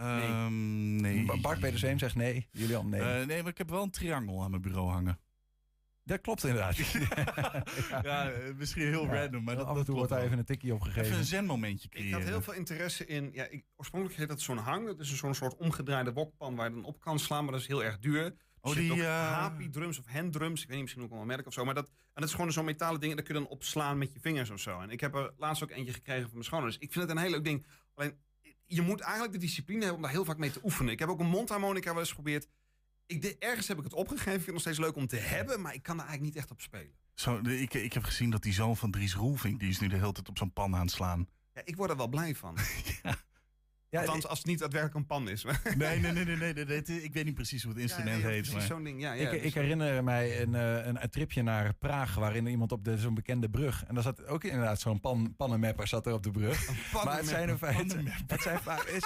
Um, nee. Bart zegt nee. Julian nee. Uh, nee, maar ik heb wel een triangel aan mijn bureau hangen. Dat klopt inderdaad. ja, ja, misschien heel ja, random, maar dat, af en toe wordt daar even een tikkie opgegeven. Even een zenmomentje creëren. Ik had heel veel interesse in... Ja, ik, oorspronkelijk heet dat zo'n hang. Dat is zo'n soort omgedraaide wokpan waar je dan op kan slaan, maar dat is heel erg duur. Oh, die uh... happy drums of handdrums. Ik weet niet, misschien ook wel een merk of zo. Maar dat, en dat is gewoon zo'n metalen ding. En daar kun je dan op slaan met je vingers of zo. En ik heb er laatst ook eentje gekregen van mijn schoonouders. Ik vind het een heel leuk ding. Alleen je moet eigenlijk de discipline hebben om daar heel vaak mee te oefenen. Ik heb ook een mondharmonica wel eens geprobeerd. Ik de, ergens heb ik het opgegeven. Ik vind het nog steeds leuk om te hebben, maar ik kan daar eigenlijk niet echt op spelen. Zo, ik, ik heb gezien dat die zoon van Dries Roelvink, die is nu de hele tijd op zo'n pan aan het slaan. Ja, ik word er wel blij van. ja. Ja, Althans, als het niet daadwerkelijk een pan is. nee, nee, nee, nee, nee, nee, ik weet niet precies hoe het instrument heet. Precies zo'n ding, ja. ja ik, ik, herinner mij een, een, een, tripje naar Praag... waarin iemand op zo'n bekende brug... en daar zat ook inderdaad zo'n pan, pannenmapper zat er op de brug. maar het zijn, een, het, het zijn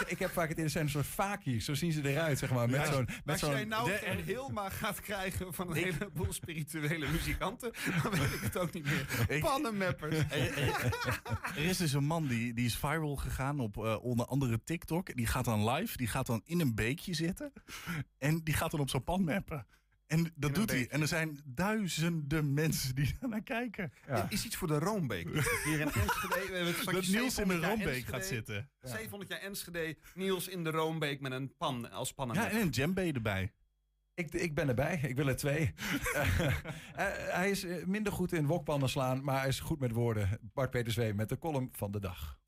ik heb vaak het in zijn een soort vakies. Zo zien ze eruit, zeg maar. Met zo'n, met als zo'n, jij nou een Hilma gaat krijgen van een heleboel spirituele muzikanten... dan weet ik het ook niet meer. Pannenmappers. Er, er, is dus een man die, die is viral gegaan op uh, onder andere TikTok. Die gaat dan live, die gaat dan in een beekje zitten. En die gaat dan op zo'n pan mappen. En dat doet hij. En er zijn duizenden mensen die daar naar kijken. Ja. Is iets voor de Roombeek. Hier in Enschede. Dat Niels in de Roombeek gaat zitten. Ja. 700 jaar Enschede. Niels in de Roombeek met een pan als pannen. Ja, en een djembe erbij. Ik, ik ben erbij. Ik wil er twee. uh, hij is minder goed in wokpannen slaan, maar hij is goed met woorden. Bart Peter Zwee met de column van de dag.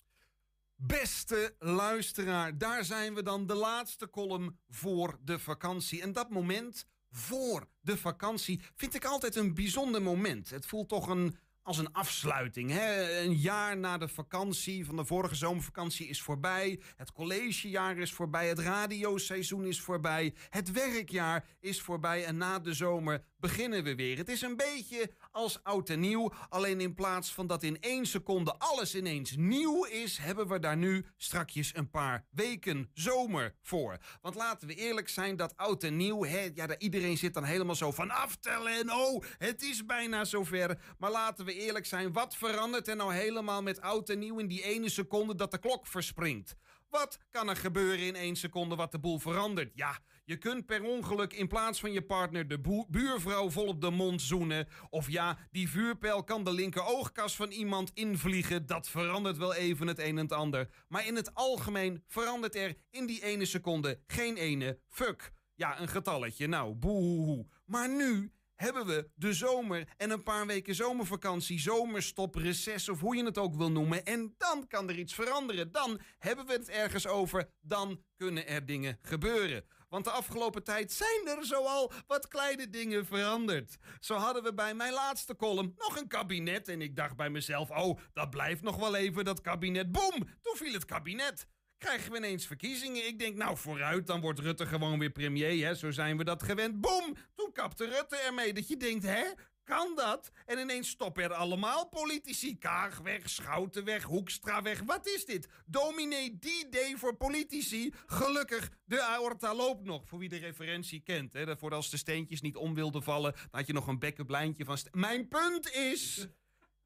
Beste luisteraar, daar zijn we dan de laatste column voor de vakantie. En dat moment voor de vakantie vind ik altijd een bijzonder moment. Het voelt toch een, als een afsluiting. Hè? Een jaar na de vakantie van de vorige zomervakantie is voorbij. Het collegejaar is voorbij. Het radioseizoen is voorbij. Het werkjaar is voorbij. En na de zomer beginnen we weer. Het is een beetje als oud en nieuw. Alleen in plaats van dat in één seconde alles ineens nieuw is, hebben we daar nu strakjes een paar weken zomer voor. Want laten we eerlijk zijn, dat oud en nieuw, hè, ja, iedereen zit dan helemaal zo van aftellen en oh, het is bijna zover. Maar laten we eerlijk zijn, wat verandert er nou helemaal met oud en nieuw in die ene seconde dat de klok verspringt? Wat kan er gebeuren in één seconde wat de boel verandert? Ja, je kunt per ongeluk in plaats van je partner de buurvrouw vol op de mond zoenen. Of ja, die vuurpijl kan de linker oogkas van iemand invliegen. Dat verandert wel even het een en het ander. Maar in het algemeen verandert er in die ene seconde geen ene fuck. Ja, een getalletje. Nou, boehoehoe. Maar nu hebben we de zomer en een paar weken zomervakantie, zomerstop, reces of hoe je het ook wil noemen. En dan kan er iets veranderen. Dan hebben we het ergens over. Dan kunnen er dingen gebeuren. Want de afgelopen tijd zijn er zoal wat kleine dingen veranderd. Zo hadden we bij mijn laatste column nog een kabinet. En ik dacht bij mezelf, oh, dat blijft nog wel even, dat kabinet. Boom, toen viel het kabinet krijgen we ineens verkiezingen. Ik denk, nou vooruit, dan wordt Rutte gewoon weer premier. Hè? Zo zijn we dat gewend. Boom! Toen kapte Rutte ermee. Dat je denkt, hè? Kan dat? En ineens stoppen er allemaal politici. Kaag weg, Schouten weg, Hoekstra weg. Wat is dit? Dominee D-Day voor politici. Gelukkig, de aorta loopt nog. Voor wie de referentie kent. Hè? Voor als de steentjes niet om wilden vallen, dan had je nog een bekkenblijntje van... Mijn punt is...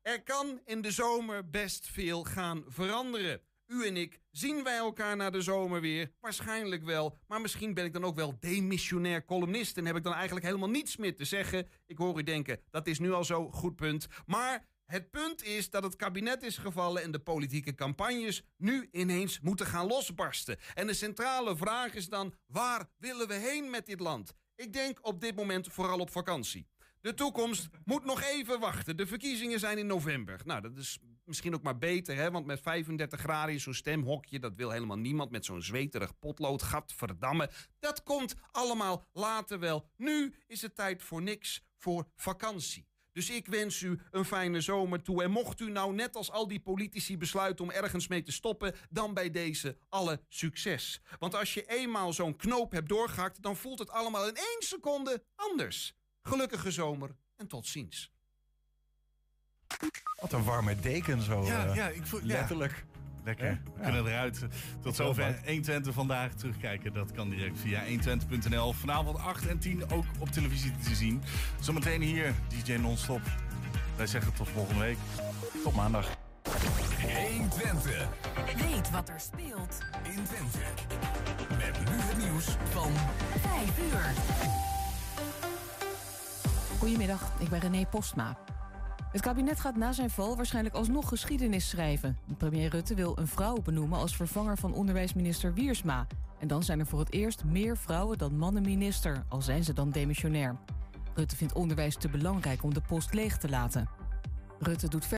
Er kan in de zomer best veel gaan veranderen. U en ik, zien wij elkaar na de zomer weer? Waarschijnlijk wel. Maar misschien ben ik dan ook wel demissionair columnist... en heb ik dan eigenlijk helemaal niets meer te zeggen. Ik hoor u denken, dat is nu al zo, goed punt. Maar het punt is dat het kabinet is gevallen... en de politieke campagnes nu ineens moeten gaan losbarsten. En de centrale vraag is dan, waar willen we heen met dit land? Ik denk op dit moment vooral op vakantie. De toekomst moet nog even wachten. De verkiezingen zijn in november. Nou, dat is misschien ook maar beter, hè? want met 35 graden in zo'n stemhokje... dat wil helemaal niemand met zo'n zweterig potlood. Gadverdamme. Dat komt allemaal later wel. Nu is het tijd voor niks, voor vakantie. Dus ik wens u een fijne zomer toe. En mocht u nou net als al die politici besluiten om ergens mee te stoppen... dan bij deze alle succes. Want als je eenmaal zo'n knoop hebt doorgehakt... dan voelt het allemaal in één seconde anders. Gelukkige zomer en tot ziens. Wat een warme deken zo. Ja, eh, ja, ik voel, ja. letterlijk. Lekker. We kunnen eruit. Tot zover 120 vandaag terugkijken. Dat kan direct via 120.nl. Vanavond 8 en 10 ook op televisie te zien. Zometeen hier DJ Non-Stop. Wij zeggen tot volgende week. Tot maandag. 120. Weet wat er speelt in Twente. Met nu het nieuws van 5 uur. Goedemiddag, ik ben René Postma. Het kabinet gaat na zijn val waarschijnlijk alsnog geschiedenis schrijven. Premier Rutte wil een vrouw benoemen als vervanger van onderwijsminister Wiersma. En dan zijn er voor het eerst meer vrouwen dan mannen minister, al zijn ze dan demissionair. Rutte vindt onderwijs te belangrijk om de post leeg te laten. Rutte doet ver